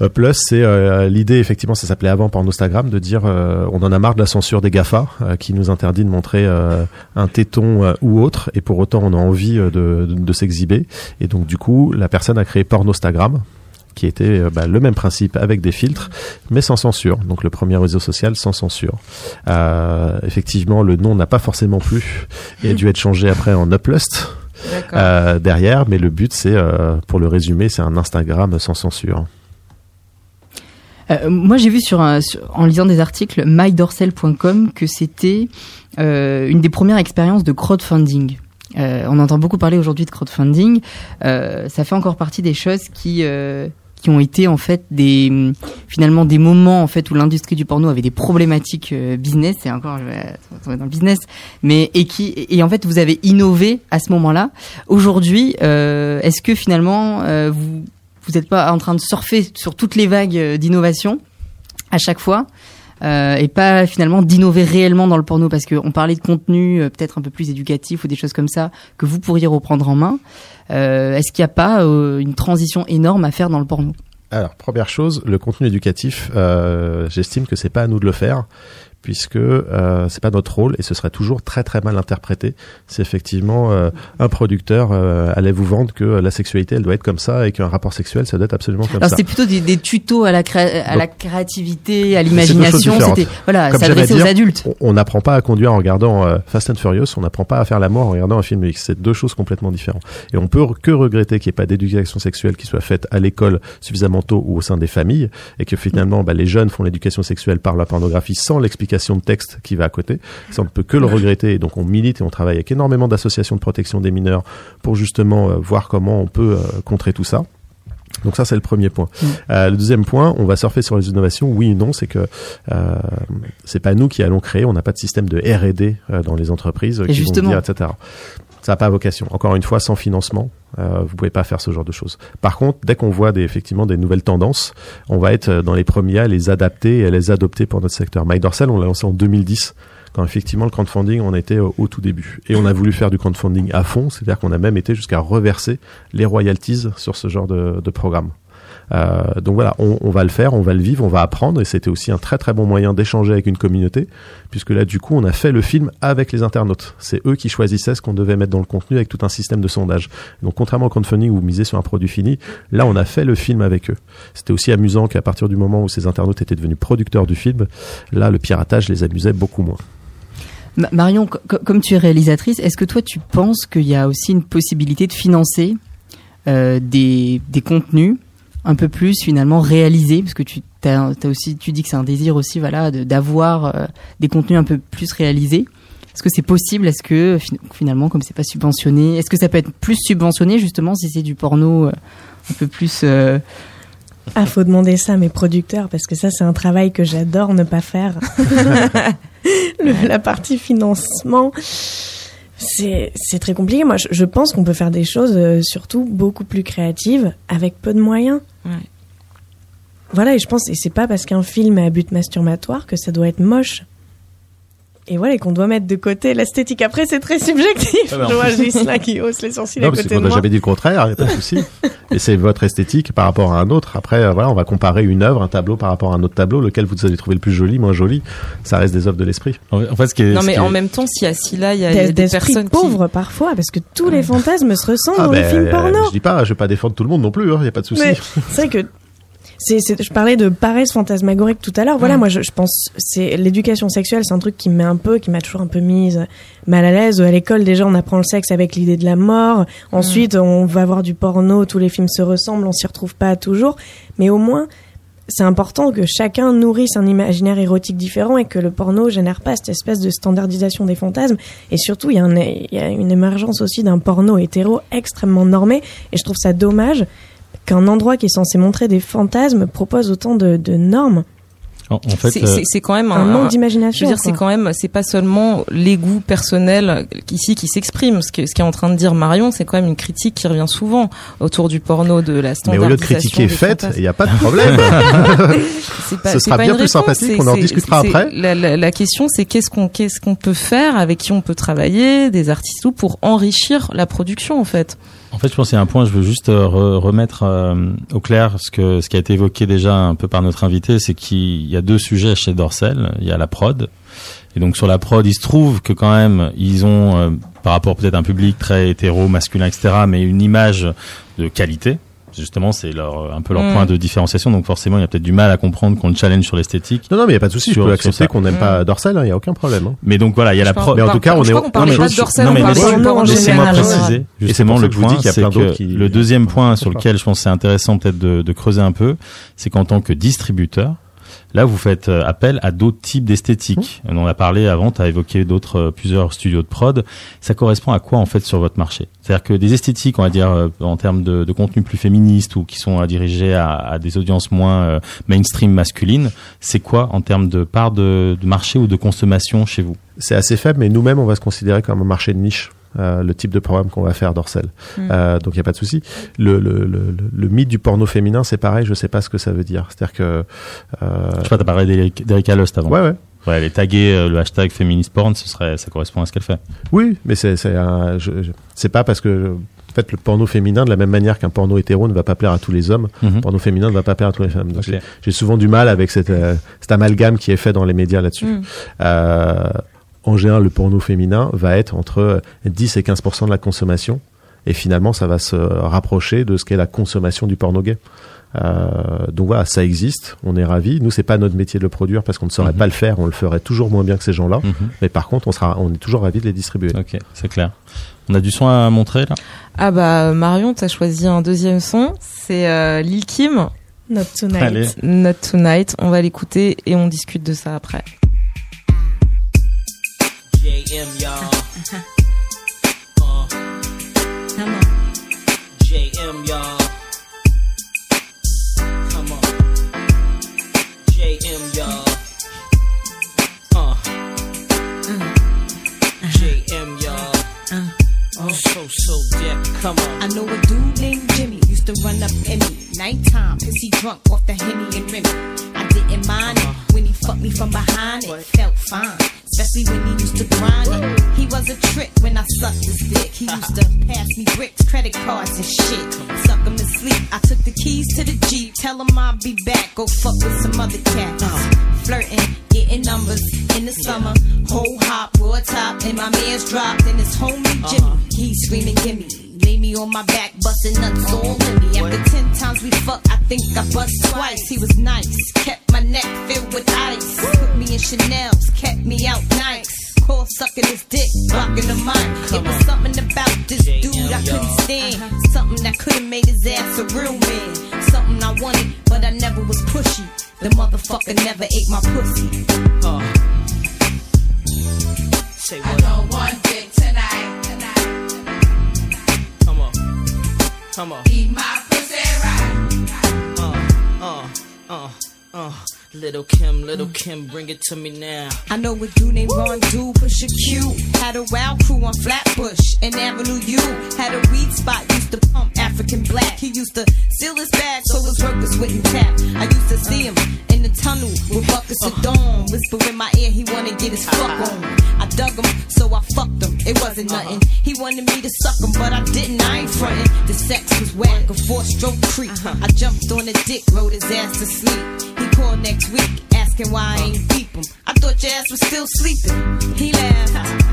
Euh, Plus, c'est euh, l'idée, effectivement, ça s'appelait avant Pornostagram, de dire euh, on en a marre de la censure des GAFA euh, qui nous interdit de montrer euh, un téton euh, ou autre, et pour autant on a envie euh, de, de, de s'exhiber. Et donc du coup, la personne a créé Pornostagram qui était bah, le même principe avec des filtres, mais sans censure. Donc le premier réseau social sans censure. Euh, effectivement, le nom n'a pas forcément plu et a dû être changé après en Uplust euh, derrière, mais le but c'est, euh, pour le résumer, c'est un Instagram sans censure. Euh, moi, j'ai vu sur, un, sur- en lisant des articles mydorsel.com que c'était euh, une des premières expériences de crowdfunding. Euh, on entend beaucoup parler aujourd'hui de crowdfunding. Euh, ça fait encore partie des choses qui euh, qui ont été en fait des finalement des moments en fait où l'industrie du porno avait des problématiques euh, business et encore je vais tomber dans le business mais et qui et en fait vous avez innové à ce moment-là aujourd'hui est-ce que finalement euh, vous vous n'êtes pas en train de surfer sur toutes les vagues euh, d'innovation à chaque fois euh, et pas finalement d'innover réellement dans le porno parce qu'on parlait de contenu euh, peut-être un peu plus éducatif ou des choses comme ça que vous pourriez reprendre en main. Euh, Est-ce qu'il n'y a pas euh, une transition énorme à faire dans le porno? Alors, première chose, le contenu éducatif, j'estime que c'est pas à nous de le faire, puisque euh, c'est pas notre rôle et ce serait toujours très très mal interprété. Si effectivement euh, un producteur euh, allait vous vendre que la sexualité elle doit être comme ça et qu'un rapport sexuel ça doit être absolument comme Alors ça. c'était plutôt des, des tutos à la, cré- à Donc, la créativité, à l'imagination. C'était voilà, s'adresser aux adultes. On- On n'apprend pas à conduire en regardant euh, Fast and Furious, on n'apprend pas à faire l'amour en regardant un film X. C'est deux choses complètement différentes. Et on peut que regretter qu'il n'y ait pas d'éducation sexuelle qui soit faite à l'école suffisamment tôt ou au sein des familles, et que finalement bah, les jeunes font l'éducation sexuelle par la pornographie sans l'explication de texte qui va à côté. Ça, on ne peut que le regretter. Et donc on milite et on travaille avec énormément d'associations de protection des mineurs pour justement euh, voir comment on peut euh, contrer tout ça. Donc ça c'est le premier point. Mm. Euh, le deuxième point, on va surfer sur les innovations. Oui ou non, c'est que euh, c'est pas nous qui allons créer. On n'a pas de système de R&D euh, dans les entreprises qui vont dire etc. Ça n'a pas vocation. Encore une fois, sans financement, euh, vous pouvez pas faire ce genre de choses. Par contre, dès qu'on voit effectivement des nouvelles tendances, on va être euh, dans les premiers à les adapter et à les adopter pour notre secteur. MyDorsal, on l'a lancé en 2010 quand effectivement le crowdfunding, on était au, tout début. Et on a voulu faire du crowdfunding à fond, c'est-à-dire qu'on a même été jusqu'à reverser les royalties sur ce genre de programme. Euh, donc voilà, on, on, va le faire, on va le vivre, on va apprendre, et c'était aussi un très très bon moyen d'échanger avec une communauté, puisque là du coup on a fait le film avec les internautes. C'est eux qui choisissaient ce qu'on devait mettre dans le contenu avec tout un système de sondage. Donc contrairement au crowdfunding où vous misez sur un produit fini, là on a fait le film avec eux. C'était aussi amusant qu'à partir du moment où ces internautes étaient devenus producteurs du film, là le piratage les amusait beaucoup moins. Ma- Marion, co- co- comme tu es réalisatrice, est-ce que toi tu penses qu'il y a aussi une possibilité de financer euh, des, des contenus un peu plus finalement réalisés parce que tu as, aussi tu dis que c'est un désir aussi voilà de- d'avoir euh, des contenus un peu plus réalisés. Est-ce que c'est possible? Est-ce que fin- finalement comme c'est pas subventionné, est-ce que ça peut être plus subventionné justement si c'est du porno euh, un peu plus euh, Ah, faut demander ça à mes producteurs parce que ça, c'est un travail que j'adore ne pas faire. Le- la partie financement, c'est c'est très compliqué. Moi, je, je pense qu'on peut faire des choses euh, surtout beaucoup plus créatives avec peu de moyens. Ouais. Voilà, et je pense, et c'est pas parce qu'un film à but masturbatoire que ça doit être moche. Et voilà, et qu'on doit mettre de côté l'esthétique. Après, c'est très subjectif. Ah je vois Gislain qui hausse les sourcils Non, à parce côté qu'on de n'a jamais dit le contraire, il a pas de souci. Et c'est votre esthétique par rapport à un autre. Après, euh, voilà, on va comparer une œuvre, un tableau par rapport à un autre tableau, lequel vous avez trouvé le plus joli, moins joli. Ça reste des œuvres de l'esprit. En fait- ce qui est, Non, ce mais qui en est- même temps, si assis là, il y a, il y a Des, des personnes qui. pauvres parfois, parce que tous les fantasmes se ressemblent dans les ben, films porno. je dis pas, je vais pas défendre tout le monde non plus, il n'y a pas de souci. Mais c'est vrai que c'est, je parlais de paresse fantasmagorique tout à l'heure. Voilà, moi je, je pense c'est l'éducation sexuelle, c'est un truc qui me met un peu, qui m'a toujours un peu mise mal à l'aise. À l'école déjà, on apprend le sexe avec l'idée de la mort. Ensuite, on va voir du porno, tous les films se ressemblent, on s'y retrouve pas toujours. Mais au moins, c'est important que chacun nourrisse un imaginaire érotique différent et que le porno génère pas cette espèce de standardisation des fantasmes. Et surtout, il y, y a une émergence aussi d'un porno hétéro extrêmement normé. Et je trouve ça dommage qu'un endroit qui est censé montrer des fantasmes propose autant de, de normes. en, en fait, C'est euh, c'est- quand même Un un, manque d'imagination. Je veux dire, c'est quand même, c'est pas seulement les goûts personnels ici qui s'expriment. Ce que- ce qu'est en train de dire Marion, c'est quand même une critique qui revient souvent autour du porno, de la Mais standardisation. au lieu de critiquer fantasmes. il n'y a pas de problème. Pas- Ce sera pas bien plus réponse, sympathique, on en c'est- discutera après. La, la- la question, c'est qu'est-ce qu'on qu'est-ce qu'on peut faire, avec qui on peut travailler, des artistes ou pour enrichir la production en fait. En fait, je pense qu'il y a un point, je veux juste euh, re- remettre euh, au clair ce, que, ce qui a été évoqué déjà un peu par notre invité, c'est qu'il y a deux sujets chez Dorsel. Il y a la prod. Et donc sur la prod, il se trouve que quand même, ils ont, euh, par rapport peut-être à un public très hétéro, masculin, etc., mais une image de qualité. Justement, c'est leur, un peu leur Mm. point de différenciation. Donc forcément, il y a peut-être du mal à comprendre qu'on le challenge sur l'esthétique. non, non, mais il n'y a pas de souci. Je peux accepter qu'on n'aime pas Dorsal, il n'y a aucun problème. hein. Mais donc voilà, il y a Je la prod. Mais en tout cas, on est- non, pas je- de Dorsel, non, on mais Laissez-moi préciser justement le point, c'est que le deuxième point sur lequel je pense que c'est intéressant peut-être de, de creuser un peu, c'est qu'en tant que distributeur, là vous faites euh, appel à d'autres types d'esthétique. Mmh. On en a parlé avant, tu as évoqué d'autres euh, plusieurs studios de prod. Ça correspond à quoi en fait sur votre marché? C'est-à-dire que des esthétiques, on va dire euh, en termes de, de contenu plus féministe ou qui sont euh, dirigés à, à des audiences moins euh, mainstream masculines, c'est quoi en termes de part de, de marché ou de consommation chez vous? C'est assez faible, mais nous-mêmes, on va se considérer comme un marché de niche. Euh, le type de programme qu'on va faire Dorsel. Mm. Euh, donc il n'y a pas de souci. Le, le, le, le- le mythe du porno féminin, c'est pareil, je sais pas ce que ça veut dire. C'est-à-dire que euh, Je sais pas, t'as parlé d'Eric- d'Erika Lust avant. ouais ouais. Ouais, elle est taguée euh, le hashtag féministe porn, ce serait, ça correspond à ce qu'elle fait. Oui, mais c'est c'est un- je- je- c'est pas parce que en fait le porno féminin de la même manière qu'un porno hétéro ne va pas plaire à tous les hommes, Mhm. le porno féminin ne va pas plaire à toutes les femmes. Donc, Ok. j'ai- J'ai souvent du mal avec cette, euh, cet amalgame qui est fait dans les médias là-dessus. Mm. Euh, en général, le porno féminin va être entre 10 et 15 de la consommation, et finalement, ça va se rapprocher de ce qu'est la consommation du porno gay. Euh, donc voilà, ça existe, on est ravis. Nous, c'est pas notre métier de le produire parce qu'on ne saurait Mhm. pas le faire, on le ferait toujours moins bien que ces gens-là. Mhm. Mais par contre, on sera, on est toujours ravis de les distribuer. Ok, c'est clair. On a du son à montrer là? Ah bah Marion, t'as choisi un deuxième son, c'est euh, Lil Kim, Not tonight. Allez. Not Tonight. On va l'écouter et on discute de ça après. JM, y'all. Uh, Come on. JM, y'all. Come on. JM, y'all. Uh. JM, y'all. Oh, so, so deaf. Come on. I know a dude named Jimmy used to run up in me. Nighttime, pissy drunk off the Henny and Remy. I didn't mind it when he fucked me from behind. It felt fine. Especially when he used to grind it. He was a trick when I sucked his dick. He used to pass me bricks, credit cards, and shit. Suck him to sleep. I took the keys to the Jeep. Tell him I'll be back. Go fuck with some other cats. Uh. Flirting, getting numbers in the summer. Whole hop, raw top, and my man's dropped. And his homie Jimmy, uh-huh. he's screaming, gimme. Lay me on my back, busting nuts all in me. After ten times we fucked, I think I bust twice. He was nice, kept my neck filled with ice. Put me in Chanel's, kept me out nice. Call sucking his dick, blocking the mic. It was something about this dude I couldn't stand. Something that could have made his ass a real man. Something I wanted, but I never was pushy. The motherfucker never ate my pussy. Uh. Say what? don't want dick tonight. Come on. Eat my pussy right. Uh, uh, uh, uh. Little Kim, little mm. Kim, bring it to me now. I know a dude named Ron Do, push a Q. Had a wild crew on Flatbush and Avenue U. Had a weed spot, used to pump African black. He used to seal his bag so his workers wouldn't tap. I used to see him in the tunnel with buckets of uh-huh. dawn. Whisper in my ear, he wanna get his fuck uh-huh. on. I dug him, so I fucked him. It wasn't uh-huh. nothing. He wanted me to suck him, but I didn't. I ain't frontin'. The sex was whack, a four stroke creep. I jumped on the dick, rode his ass to sleep. He called next week, asking why I ain't beep him. I thought your ass was still sleeping. He laughed.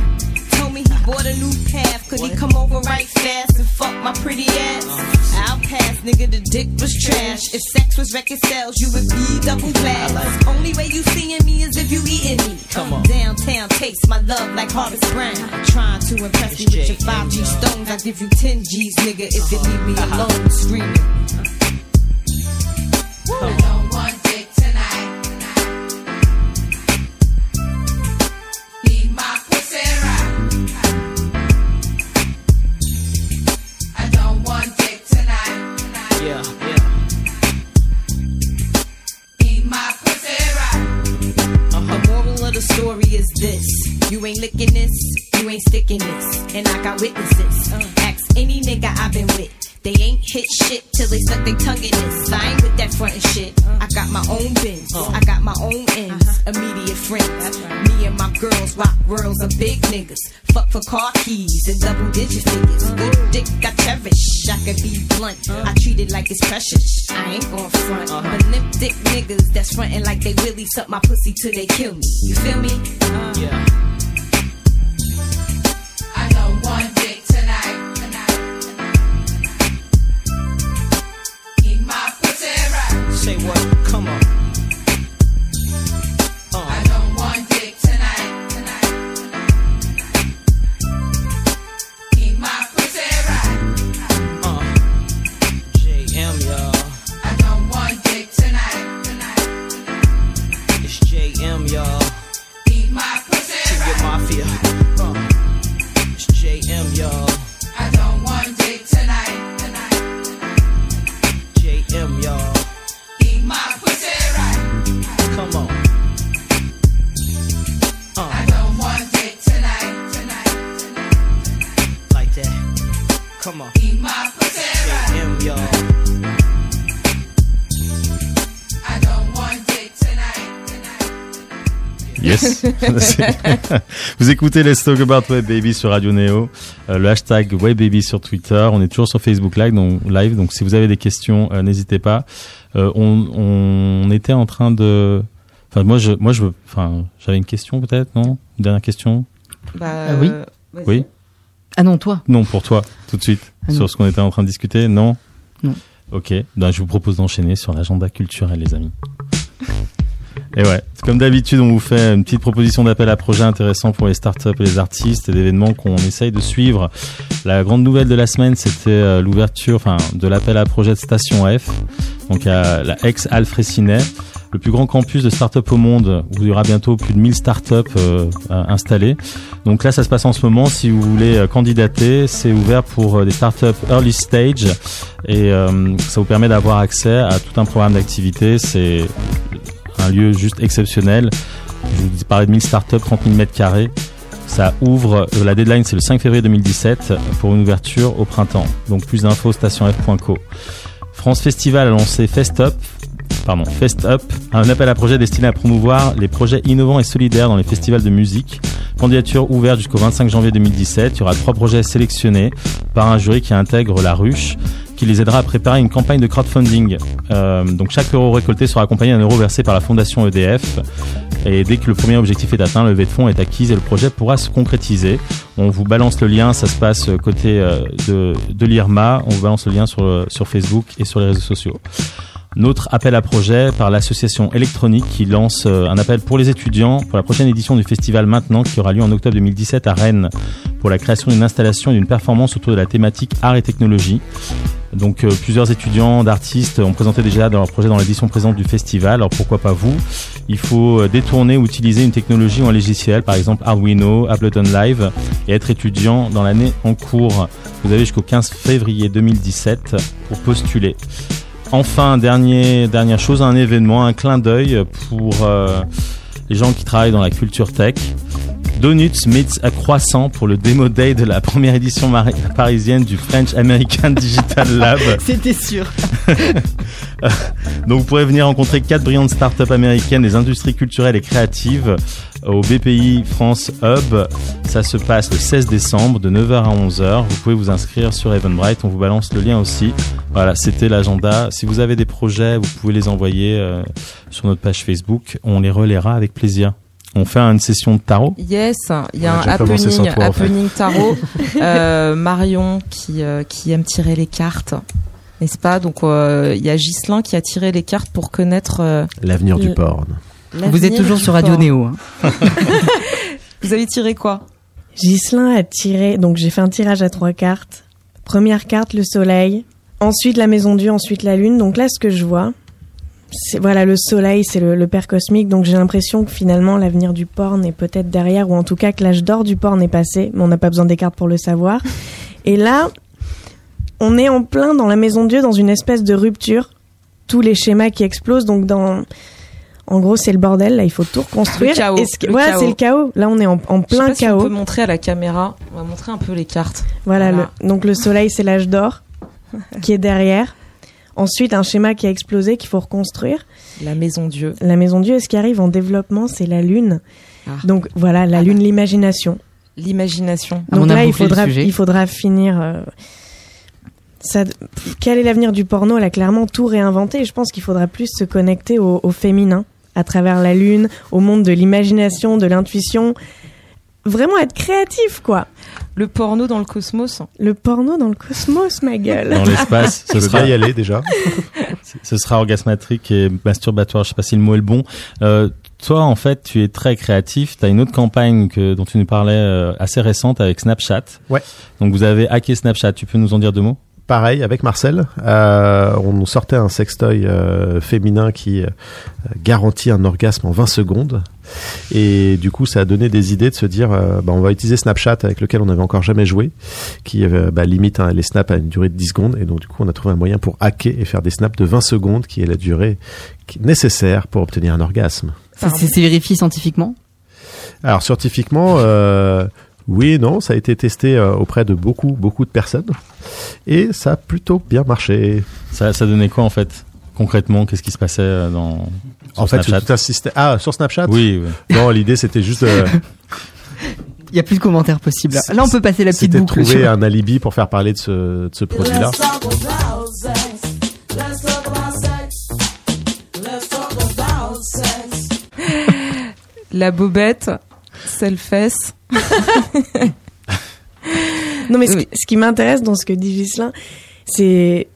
Told me he bought a new path. Could he come over right fast and fuck my pretty ass? I'll pass, nigga. The dick was trash. If sex was record sales, you would be double glass. Only way you seeing me is if you eating me. Come on. Downtown, taste my love like Horace Brown. Trying to impress me with your 5G stones. I give you 10 G's, nigga, if you leave me alone screaming. I don't witnesses. Ask any nigga I've been with. They ain't hit shit till they stuck their tongue in this. I ain't with that front and shit. I got my own bins, I got my own ends. Uh-huh. Immediate friends. Me and my girls rock worlds of big niggas. Fuck for car keys and double digit figures. Uh-huh. Good dick I cherish. I could be blunt. Uh-huh. I treat it like it's precious. I ain't gon' front. But limp dick niggas that's frontin' like they really suck my pussy till they kill me. You feel me? Yeah. Vous écoutez Let's Talk About Web Baby sur Radio Neo, euh, le hashtag Web Baby sur Twitter. On est toujours sur Facebook Live, donc, live, donc si vous avez des questions, euh, n'hésitez pas. Euh, on, on était en train de, enfin moi je, moi je, veux- enfin j'avais une question peut-être, non? Une dernière question? Bah, Ah oui. vas-y. Oui. Ah non, toi. Non pour toi, tout de suite, Ah sur ce qu'on était en train de discuter. Non? Non. Ok. Ben, je vous propose d'enchaîner sur l'agenda culturel, les amis. Et ouais, comme d'habitude, on vous fait une petite proposition d'appel à projet intéressant pour les startups et les artistes et d'événements qu'on essaye de suivre. La grande nouvelle de la semaine, c'était euh, l'ouverture, enfin, de l'appel à projet de Station F, donc à la ex Alfrécinet, le plus grand campus de startups au monde, où il y aura bientôt plus de 1000 startups euh, installées. Donc là, ça se passe en ce moment. Si vous voulez euh, candidater, c'est ouvert pour euh, des startups early stage et ça vous permet d'avoir accès à tout un programme d'activité. C'est un lieu juste exceptionnel. Je vous parlais de 1000 startups, 30 000 mètres carrés. Ça ouvre, euh, la deadline c'est le 5 février 2017 pour une ouverture au printemps. Donc plus d'infos stationf.co. France Festival a lancé Festup. pardon, Fest Up, un appel à projet destiné à promouvoir les projets innovants et solidaires dans les festivals de musique. Candidature ouverte jusqu'au 25 janvier 2017. Il y aura trois projets sélectionnés par un jury qui intègre la ruche qui les aidera à préparer une campagne de crowdfunding. Euh, donc chaque euro récolté sera accompagné d'un euro versé par la fondation EDF. Et dès que le premier objectif est atteint, le levée de fonds est acquise et le projet pourra se concrétiser. On vous balance le lien, ça se passe côté euh, de, l'IRMA. On vous balance le lien sur, sur Facebook et sur les réseaux sociaux. Notre appel à projet par l'association électronique qui lance euh, un appel pour les étudiants pour la prochaine édition du festival Maintenant qui aura lieu en octobre 2017 à Rennes pour la création d'une installation et d'une performance autour de la thématique art et technologie. Donc euh, plusieurs étudiants d'artistes ont présenté déjà leur projet dans l'édition présente du festival. Alors pourquoi pas vous? Il faut euh, détourner ou utiliser une technologie ou un logiciel, par exemple Arduino, Ableton Live, et être étudiant dans l'année en cours. Vous avez jusqu'au 15 février 2017 pour postuler. Enfin, dernier, dernière chose, un événement, un clin d'œil pour euh, les gens qui travaillent dans la culture tech. Donuts meets à croissant pour le Demo Day de la première édition parisienne du French American Digital Lab. C'était sûr. Donc vous pourrez venir rencontrer quatre brillantes startups américaines des industries culturelles et créatives au BPI France Hub. Ça se passe le 16 décembre de 9h à 11h. Vous pouvez vous inscrire sur Eventbrite. On vous balance le lien aussi. Voilà, c'était l'agenda. Si vous avez des projets, vous pouvez les envoyer euh, sur notre page Facebook. On les relaiera avec plaisir. On fait une session de tarot. Yes, il y a un happening, toi, en fait. happening tarot. Euh, Marion qui, euh, qui aime tirer les cartes, n'est-ce pas? Donc euh, il y a Ghislain qui a tiré les cartes pour connaître. euh, L'avenir du porn. Vous êtes toujours sur Radio porc. Néo. hein. Vous avez tiré quoi? Ghislain a tiré, donc j'ai fait un tirage à trois cartes. Première carte, le soleil. Ensuite, la maison Dieu, ensuite la lune. Donc là, ce que je vois, voilà, le soleil, c'est le, le père cosmique. Donc j'ai l'impression que finalement, l'avenir du porn est peut-être derrière, ou en tout cas que l'âge d'or du porn est passé. Mais on n'a pas besoin des cartes pour le savoir. Et là, on est en plein dans la maison Dieu, dans une espèce de rupture. Tous les schémas qui explosent. Donc dans, en gros, c'est le bordel. Là, il faut tout reconstruire. Le chaos, ce c'est le chaos. Là, on est en, en Je sais plein si chaos. on peut montrer à la caméra. On va montrer un peu les cartes. Voilà, Voilà. Le, donc le soleil, c'est l'âge d'or qui est derrière. Ensuite, un schéma qui a explosé qu'il faut reconstruire. La maison Dieu. La maison Dieu, et ce qui arrive en développement, c'est la lune. Ah. Donc voilà, la Ah lune, l'imagination. L'imagination. Ah, Donc on a là, il faudra, il faudra finir. euh, ça, quel est l'avenir du porno? Elle a clairement tout réinventé. Et je pense qu'il faudra plus se connecter au, au féminin à travers la lune, au monde de l'imagination, de l'intuition. Vraiment être créatif, quoi. Le porno dans le cosmos. Le porno dans le cosmos, ma gueule. Dans l'espace, Je ce veux sera bien y aller déjà. Ce sera orgasmatrique et masturbatoire. Je sais pas si le mot est le bon. Euh, toi, en fait, tu es très créatif. Tu as une autre campagne que, dont tu nous parlais euh, assez récente avec Snapchat. Ouais. Donc vous avez hacké Snapchat. Tu peux nous en dire deux mots? Pareil avec Marcel, euh, on nous sortait un sextoy euh, féminin qui euh, garantit un orgasme en 20 secondes. Et du coup, ça a donné des idées de se dire, bah, on va utiliser Snapchat avec lequel on n'avait encore jamais joué, qui bah, limite hein, les snaps à une durée de 10 secondes. Et donc, du coup, on a trouvé un moyen pour hacker et faire des snaps de 20 secondes, qui est la durée nécessaire pour obtenir un orgasme. C'est c'est- vérifié scientifiquement? Alors scientifiquement, oui et non, ça a été testé euh, auprès de beaucoup, beaucoup de personnes. Et ça a plutôt bien marché. ça, ça donnait quoi en fait Concrètement, qu'est-ce qui se passait euh, dans sur En fait, Snapchat tout un système. Ah, sur Snapchat Oui, oui. Non, l'idée c'était juste de, Il y a plus de commentaires possibles. Là, Là, on peut passer la petite c'était boucle. trouver un alibi pour faire parler de ce, de ce produit-là. La bobette. Self-fesse. Non, mais ce, Oui. qui- ce qui m'intéresse dans ce que dit Ghislain, c'est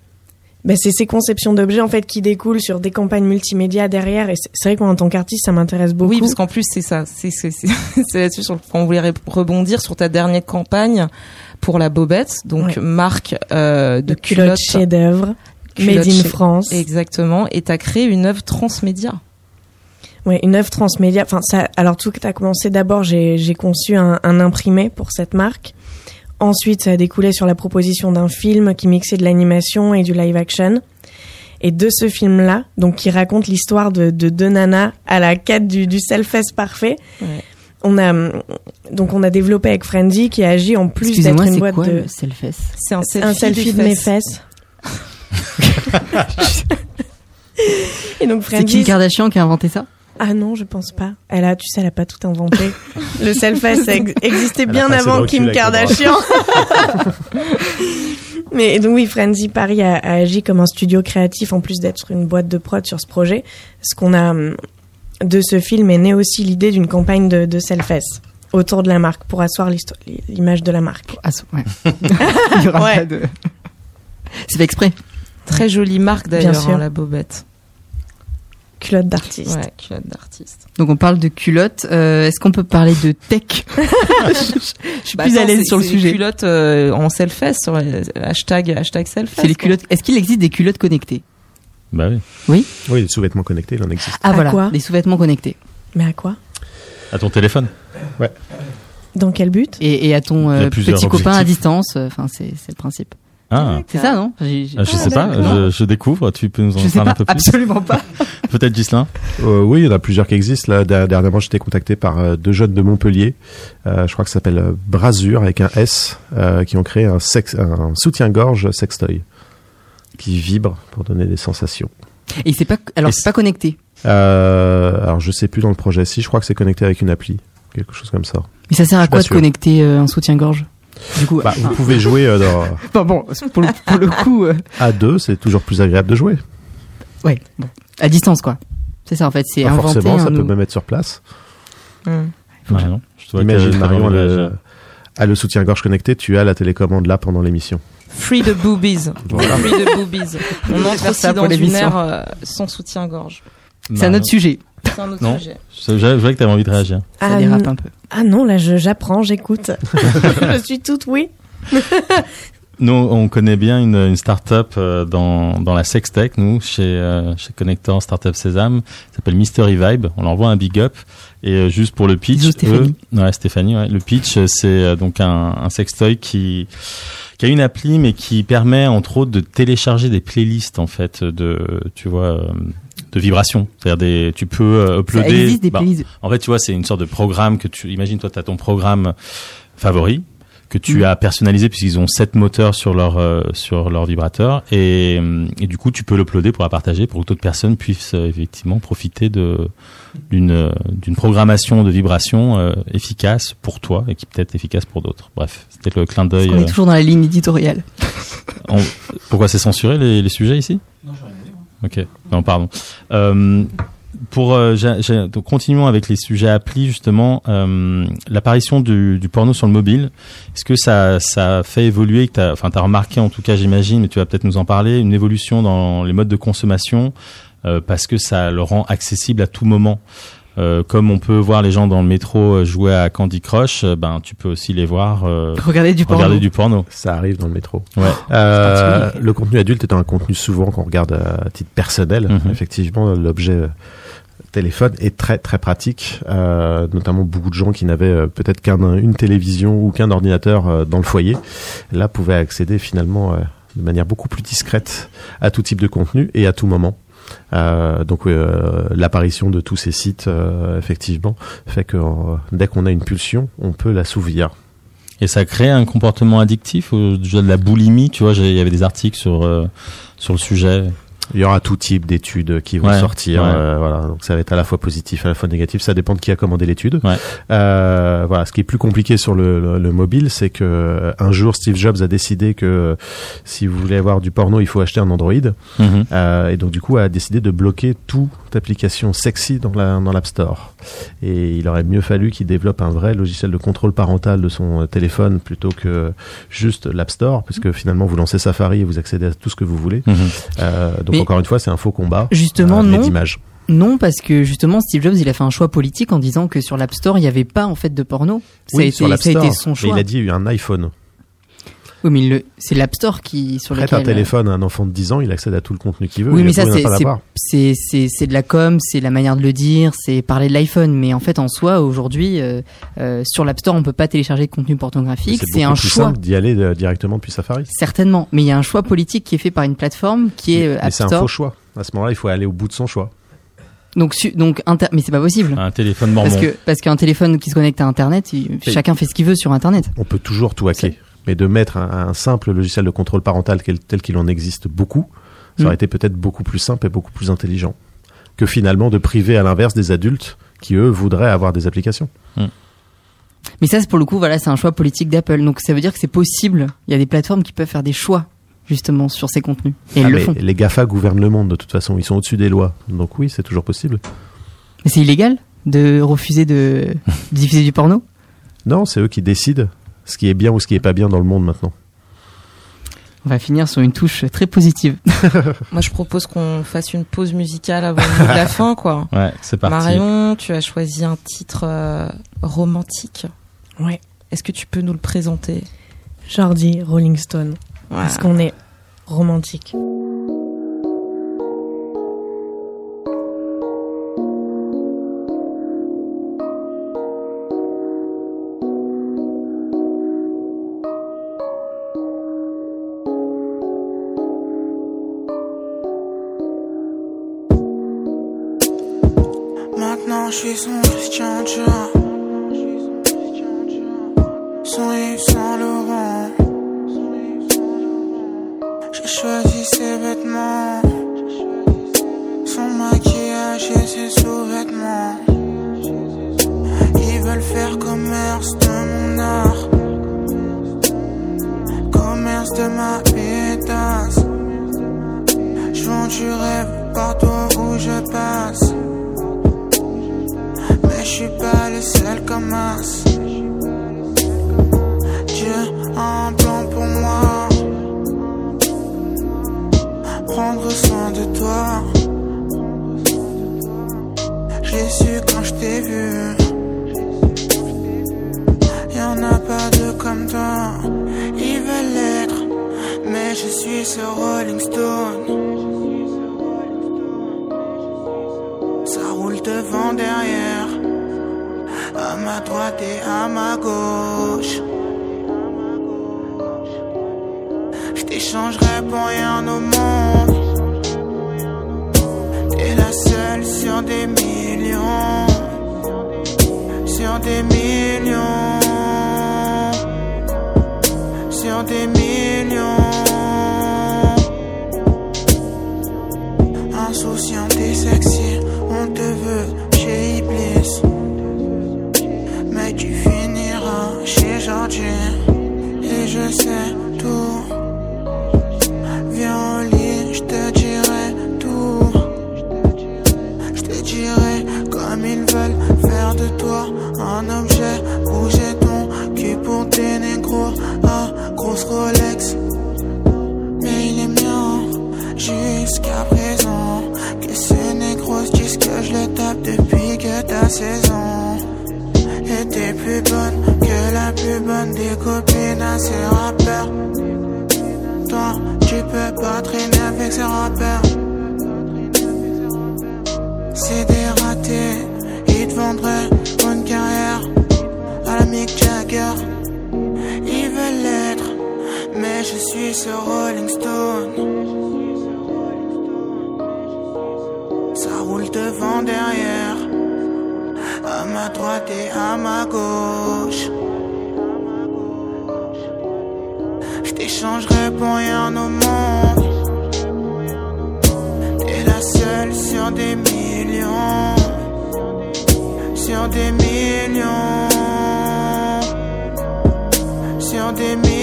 bah, c'est ces conceptions d'objets en fait qui découlent sur des campagnes multimédia derrière. Et c'est vrai qu'en tant qu'artiste, ça m'intéresse beaucoup. Oui, parce qu'en plus, c'est ça. C'est c'est- c'est- c'est là-dessus sur- qu'on voulait rebondir sur ta dernière campagne pour la bobette. Donc, Ouais. marque euh, de de culottes culottes. chef-d'œuvre, made in chez- France. Exactement. Et t'as créé une œuvre transmédia. Ouais, une œuvre transmédia. Enfin, ça. Alors tout a commencé d'abord. J'ai j'ai conçu un, un imprimé pour cette marque. Ensuite, ça a découlé sur la proposition d'un film qui mixait de l'animation et du live action. Et de ce film-là, donc qui raconte l'histoire de, de deux nanas à la quête du, du self-face parfait, Ouais. on a donc on a développé avec Friendy qui agit en plus d'être une c'est boîte quoi de le self-face C'est un selfie, un selfie de mes fesses. fesses. Et donc C'est Kim Kardashian qui a inventé ça? Ah non, je pense pas. Elle a, tu sais, elle a pas tout inventé. le self-face ça ex- existait bien avant Kim. Kardashian. Mais donc oui, Frenzy Paris a, a agi comme un studio créatif en plus d'être une boîte de prod sur ce projet. Ce qu'on a hum, de ce film est né aussi l'idée d'une campagne de, de self-face autour de la marque pour asseoir l'image de la marque. Ouais. Il y aura Ouais. pas de... C'est fait exprès. Très jolie marque d'ailleurs, hein, la bobette. Culotte d'artiste. Ouais, culotte d'artiste. Donc on parle de culottes. Euh, Est-ce qu'on peut parler de tech Je suis Bah, plus à l'aise sur le c'est sujet. Les culottes euh, en self-face, sur les- hashtag, hashtag self-face. C'est les culottes. Est-ce qu'il existe des culottes connectées? Bah oui. Oui, les sous-vêtements connectés, il en existe. Ah À voilà, quoi? Des sous-vêtements connectés. Mais à quoi? À ton téléphone. Dans quel but? Et, et à ton euh, petit copain à distance. Enfin, c'est le principe. Ah. C'est ça, non J'ai- j'ai- Ah, je sais pas, je, je découvre, tu peux nous en Je parler pas, un peu plus absolument pas. Peut-être Gislain Euh, oui, il y en a plusieurs qui existent. Là, der- dernièrement, j'étais contacté par euh, deux jeunes de Montpellier. Euh, je crois que ça s'appelle euh, Brasure avec un S, euh, qui ont créé un, soutien-gorge sextoy qui vibre pour donner des sensations. Et c'est pas, alors c'est pas connecté. Euh, alors, je sais plus dans le projet. Si, je crois que c'est connecté avec une appli, quelque chose comme ça. Mais ça sert à quoi de sûr. connecter euh, un soutien-gorge? Du coup, Bah, vous pouvez jouer euh, dans, enfin, bon, pour le, pour le coup, euh, à deux, c'est toujours plus agréable de jouer. ouais, bon, à distance quoi. C'est ça en fait, c'est Pas inventer forcément, ça un peut nou- même être sur place. Marion, je te vois Imagine qu'elle- Marion qu'elle- le, a le soutien-gorge connecté, tu as la télécommande là pendant l'émission. Free the boobies. Voilà. Free the boobies. On entre faire aussi ça pour dans une l'émission. ère euh, sans soutien-gorge. C'est un Marion. autre sujet. C'est un autre Non. sujet. Je, je, vois que t'avais envie de réagir. Ça Ah, dérape n- un peu. Ah non, là, je- j'apprends, j'écoute. je suis toute oui. Nous, on connaît bien une, une start-up euh, dans, dans la sextech, nous, chez, euh, chez Connector Startup Sésame, ça s'appelle Mystery Vibe. On leur envoie un big up. Et euh, juste pour le pitch, Stéphanie. eux- ouais, Stéphanie, ouais. le pitch, c'est donc un, un sextoy qui, qui a une appli, mais qui permet, entre autres, de télécharger des playlists, en fait, de, tu vois, de vibrations. C'est-à-dire des, tu peux euh, Ça uploader. existe des bah, en fait, tu vois, c'est une sorte de programme que tu imagines toi tu as ton programme favori que tu Mhm. as personnalisé puisqu'ils ont sept moteurs sur leur euh, sur leur vibrateur et, euh, et du coup tu peux l'uploader pour la partager pour que d'autres personnes puissent euh, effectivement profiter de d'une d'une programmation de vibration euh, efficace pour toi et qui peut être efficace pour d'autres. Bref, c'était le clin d'œil. On est toujours dans la ligne éditoriale. on- Pourquoi c'est censuré les, les sujets ici? Non, Ok, non, pardon. Euh, pour euh, j'ai- j'ai- donc continuons avec les sujets applis justement. Euh, L'apparition du, du porno sur le mobile, est-ce que ça ça fait évoluer que t'as- Enfin, t'as remarqué en tout cas, j'imagine, mais tu vas peut-être nous en parler, une évolution dans les modes de consommation euh, parce que ça le rend accessible à tout moment? Euh, comme on peut voir les gens dans le métro euh, jouer à Candy Crush, euh, ben tu peux aussi les voir euh, Regardez du porno. regarder du porno. Ça arrive dans le métro. Ouais. Euh, le contenu adulte est un contenu souvent qu'on regarde à titre personnel. Mhm. Effectivement, l'objet téléphone est très très pratique, euh, notamment beaucoup de gens qui n'avaient euh, peut-être qu'une télévision ou qu'un ordinateur euh, dans le foyer, là pouvaient accéder finalement euh, de manière beaucoup plus discrète à tout type de contenu et à tout moment. Euh, donc euh, l'apparition de tous ces sites, euh, effectivement, fait que dès qu'on a une pulsion, on peut l'assouvir. Et ça crée un comportement addictif, ou de la boulimie, tu vois, il y avait des articles sur sur le sujet. Il y aura tout type d'études qui vont Ouais, sortir. ouais. euh, voilà, donc ça va être à la fois positif, à la fois négatif. Ça dépend de qui a commandé l'étude. Ouais. Euh, voilà, ce qui est plus compliqué sur le, le- le mobile, c'est que euh, un jour Steve Jobs a décidé que si vous voulez avoir du porno, il faut acheter un Android. Mhm. Euh, et donc du coup a décidé de bloquer toute application sexy dans la dans l'App Store. Et il aurait mieux fallu qu'il développe un vrai logiciel de contrôle parental de son euh, téléphone plutôt que juste l'App Store, puisque finalement vous lancez Safari et vous accédez à tout ce que vous voulez. Donc Mais- encore une fois, c'est un faux combat. Justement, euh, non. d'image. Non, parce que justement, Steve Jobs, il a fait un choix politique en disant que sur l'App Store, il n'y avait pas en fait de porno. Ça, a, Oui, été, sur ça a été son Mais choix. il a dit il y a un iPhone. Oui, mais il le- c'est l'App Store qui sur Prête lequel. un téléphone à un enfant de 10 ans, il accède à tout le contenu qu'il veut. Oui, mais ça, c'est c'est- c'est c'est c'est de la com, c'est la manière de le dire, c'est parler de l'iPhone. Mais en fait, en soi, aujourd'hui, euh, euh, sur l'App Store, on peut pas télécharger de contenu pornographique. C'est beaucoup un plus choix. simple d'y aller euh, directement depuis Safari. Certainement, mais il y a un choix politique qui est fait par une plateforme qui est euh, mais App c'est un faux choix. À ce moment-là, il faut aller au bout de son choix. Donc, su- donc, inter- mais c'est pas possible. Un téléphone mormon. Parce que parce qu'un téléphone qui se connecte à Internet, il- chacun fait ce qu'il veut sur Internet. On peut toujours tout hacker. Mais de mettre un, un simple logiciel de contrôle parental quel- tel qu'il en existe beaucoup, Ça Mm. aurait été peut-être beaucoup plus simple et beaucoup plus intelligent que finalement de priver à l'inverse des adultes qui eux voudraient avoir des applications. Mais ça, c'est pour le coup, voilà, c'est un choix politique d'Apple. Donc ça veut dire que c'est possible. Il y a des plateformes qui peuvent faire des choix justement sur ces contenus. Et ils Ah, le font. les GAFA gouvernent le monde de toute façon, ils sont au-dessus des lois. Donc oui, c'est toujours possible. Mais c'est illégal de refuser de, de diffuser du porno? Non, c'est eux qui décident ce qui est bien ou ce qui est pas bien dans le monde maintenant. On va finir sur une touche très positive. Moi, je propose qu'on fasse une pause musicale avant le mot de la fin, quoi. Ouais, c'est parti. Marion, tu as choisi un titre euh, romantique. Ouais. Est-ce que tu peux nous le présenter? Jordi, Rolling Stone. Ouais. Parce qu'on est romantique. Maintenant je suis son Christian Dior. Son Yves Saint Laurent. J'ai choisi ses vêtements. Son maquillage et ses sous-vêtements. Ils veulent faire commerce de mon art. Commerce de ma pétasse. Je vends du rêve partout où je passe suis pas le seul comme as. Dieu a un plan pour moi. Prendre soin de toi. J'ai su quand je t'ai vu. Y'en a pas deux comme toi. Ils veulent l'être, mais je suis ce Rolling Stone. Ça roule devant, derrière, ma droite et à ma gauche. Je t'échangerai pour rien au monde. T'es la seule sur des millions, sur des millions, sur des millions. Insouciante et sexy, Et je sais tout. Viens au lit, je te dirai tout. Je te dirai comme ils veulent faire de toi un objet. Bouger ton cul pour tes négros. Ah, grosse Rolex. Mais il est mien jusqu'à présent. Que ce négro se dise que je le tape depuis que t'as 16 ans. Et t'es plus bonne la plus bonne des copines à ces rappeurs. Toi, tu peux pas traîner avec ces rappeurs. C'est des ratés, ils te vendraient une carrière à la Mick Jagger. Ils veulent l'être, mais je suis ce Rolling Stone. Ça roule devant, derrière, à ma droite et à ma gauche. Je t'échangerai pour rien au monde. T'es la seule sur des millions, sur des millions, sur des millions.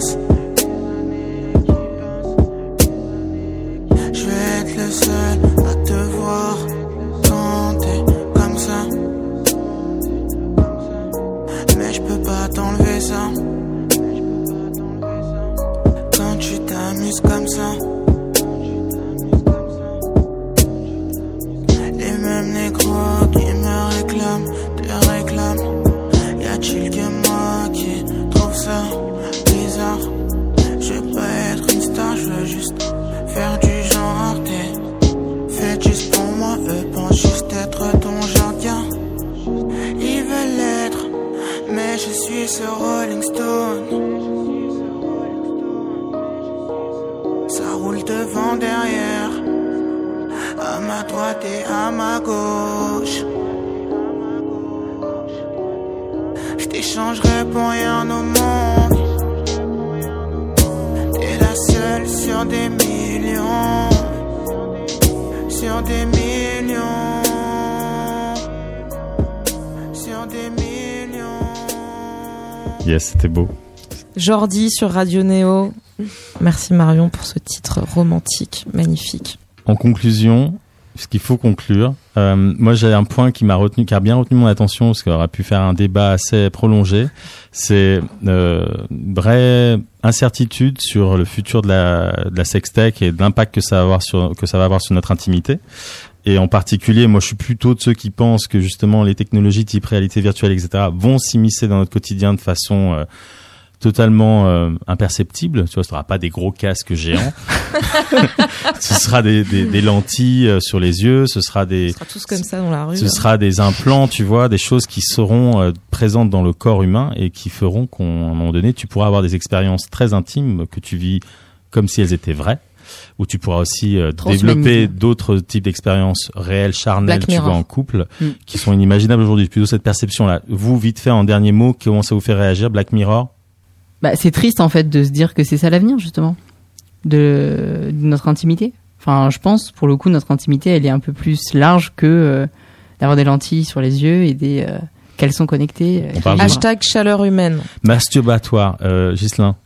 Qui ce Rolling Stone. Ça roule devant, derrière. À ma droite et à ma gauche. Je t'échangerai pour rien au monde. T'es la seule sur des millions. Sur des millions. Yes, c'était beau. Jordi sur Radio Néo. Merci Marion pour ce titre romantique, magnifique. En conclusion, ce qu'il faut conclure, euh, moi j'ai un point qui m'a retenu, qui a bien retenu mon attention, parce qu'on aurait pu faire un débat assez prolongé. C'est euh, une vraie incertitude sur le futur de la, de la sextech et de l'impact que ça va avoir sur que ça va avoir sur notre intimité. Et en particulier, moi, je suis plutôt de ceux qui pensent que justement les technologies type réalité virtuelle, etc., vont s'immiscer dans notre quotidien de façon euh, totalement euh, imperceptible. Tu vois, ce sera pas des gros casques géants. ce sera des, des, des lentilles euh, sur les yeux. Ce sera des, On sera tous comme ça dans la rue. ce hein. sera des implants, tu vois, des choses qui seront euh, présentes dans le corps humain et qui feront qu'à un moment donné, tu pourras avoir des expériences très intimes que tu vis comme si elles étaient vraies. Ou tu pourras aussi euh, développer d'autres types d'expériences réelles, charnelles, tu vois, en couple, Mm. qui sont inimaginables aujourd'hui. Plutôt cette perception-là. Vous, vite fait, en dernier mot, comment ça vous fait réagir, Black Mirror? Bah, c'est triste en fait de se dire que c'est ça l'avenir justement de, de notre intimité. Enfin, je pense pour le coup notre intimité elle est un peu plus large que euh, d'avoir des lentilles sur les yeux et des euh, parle qui- de- Hashtag chaleur humaine. Masturbatoire, euh, Ghislain.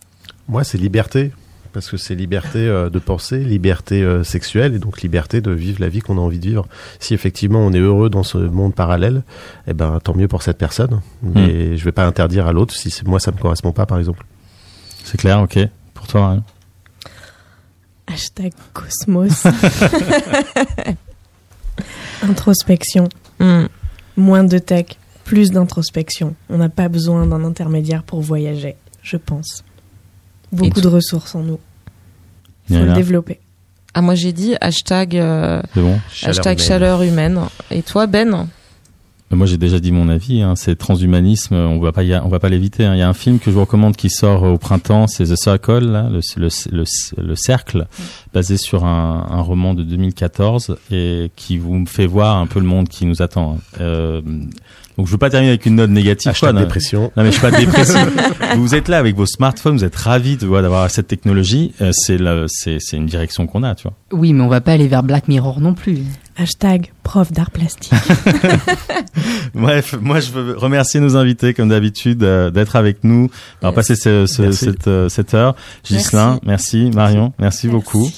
Moi, c'est liberté. Parce que c'est liberté euh, de penser, liberté euh, sexuelle et donc liberté de vivre la vie qu'on a envie de vivre. Si effectivement on est heureux dans ce monde parallèle, eh ben tant mieux pour cette personne. Mais je vais pas interdire à l'autre si c'est- moi ça me correspond pas, par exemple. C'est clair, ok. Pour toi, hein Hashtag Cosmos. Introspection. Hmm. Moins de tech, plus d'introspection. On n'a pas besoin d'un intermédiaire pour voyager, je pense. Beaucoup de ressources en nous. Il faut le développer. Ah, moi j'ai dit hashtag, euh, hashtag humaine. chaleur humaine. Et toi, Ben Mais Moi, j'ai déjà dit mon avis. Hein, c'est transhumanisme. On va pas, y a- on va pas l'éviter. hein. Il y a un film que je vous recommande qui sort au printemps. C'est The Circle, là, le, le, le, le cercle, basé sur un, un roman de 2014 et qui vous fait voir un peu le monde qui nous attend. hein. Euh, donc, je veux pas terminer avec une note négative. Hashtag quoi, non. dépression. Non mais je suis pas dépressif. vous êtes là avec vos smartphones, vous êtes ravis de d'avoir cette technologie. Euh, c'est la- c'est c'est une direction qu'on a, tu vois. Oui, mais on va pas aller vers Black Mirror non plus. Hashtag prof d'art plastique. Bref, moi je veux remercier nos invités comme d'habitude euh, d'être avec nous, d'avoir passé ce, cette, euh, cette heure. Ghislain, merci. Marion, merci, beaucoup.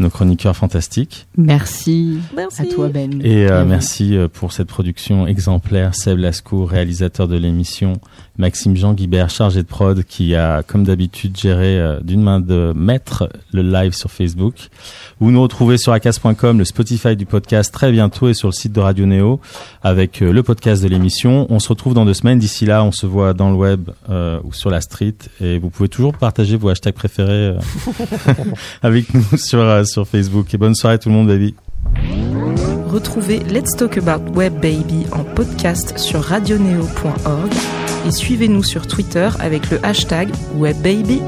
Nos chroniqueurs fantastiques. Merci, Merci. à toi Ben. Et euh, merci euh, pour cette production exemplaire. Seb Lascour, réalisateur de l'émission. Maxime Jean Guibert, chargé de prod, qui a, comme d'habitude, géré euh, d'une main de maître le live sur Facebook. Vous nous retrouvez sur acas.com, le Spotify du podcast très bientôt et sur le site de Radio Néo avec euh, le podcast de l'émission. On se retrouve dans deux semaines. D'ici là, on se voit dans le web euh, ou sur la street et vous pouvez toujours partager vos hashtags préférés euh, avec nous sur, euh, sur Facebook. Et bonne soirée tout le monde, baby. Retrouvez Let's Talk About Web Baby en podcast sur radioneo.org et suivez-nous sur Twitter avec le hashtag WebBaby.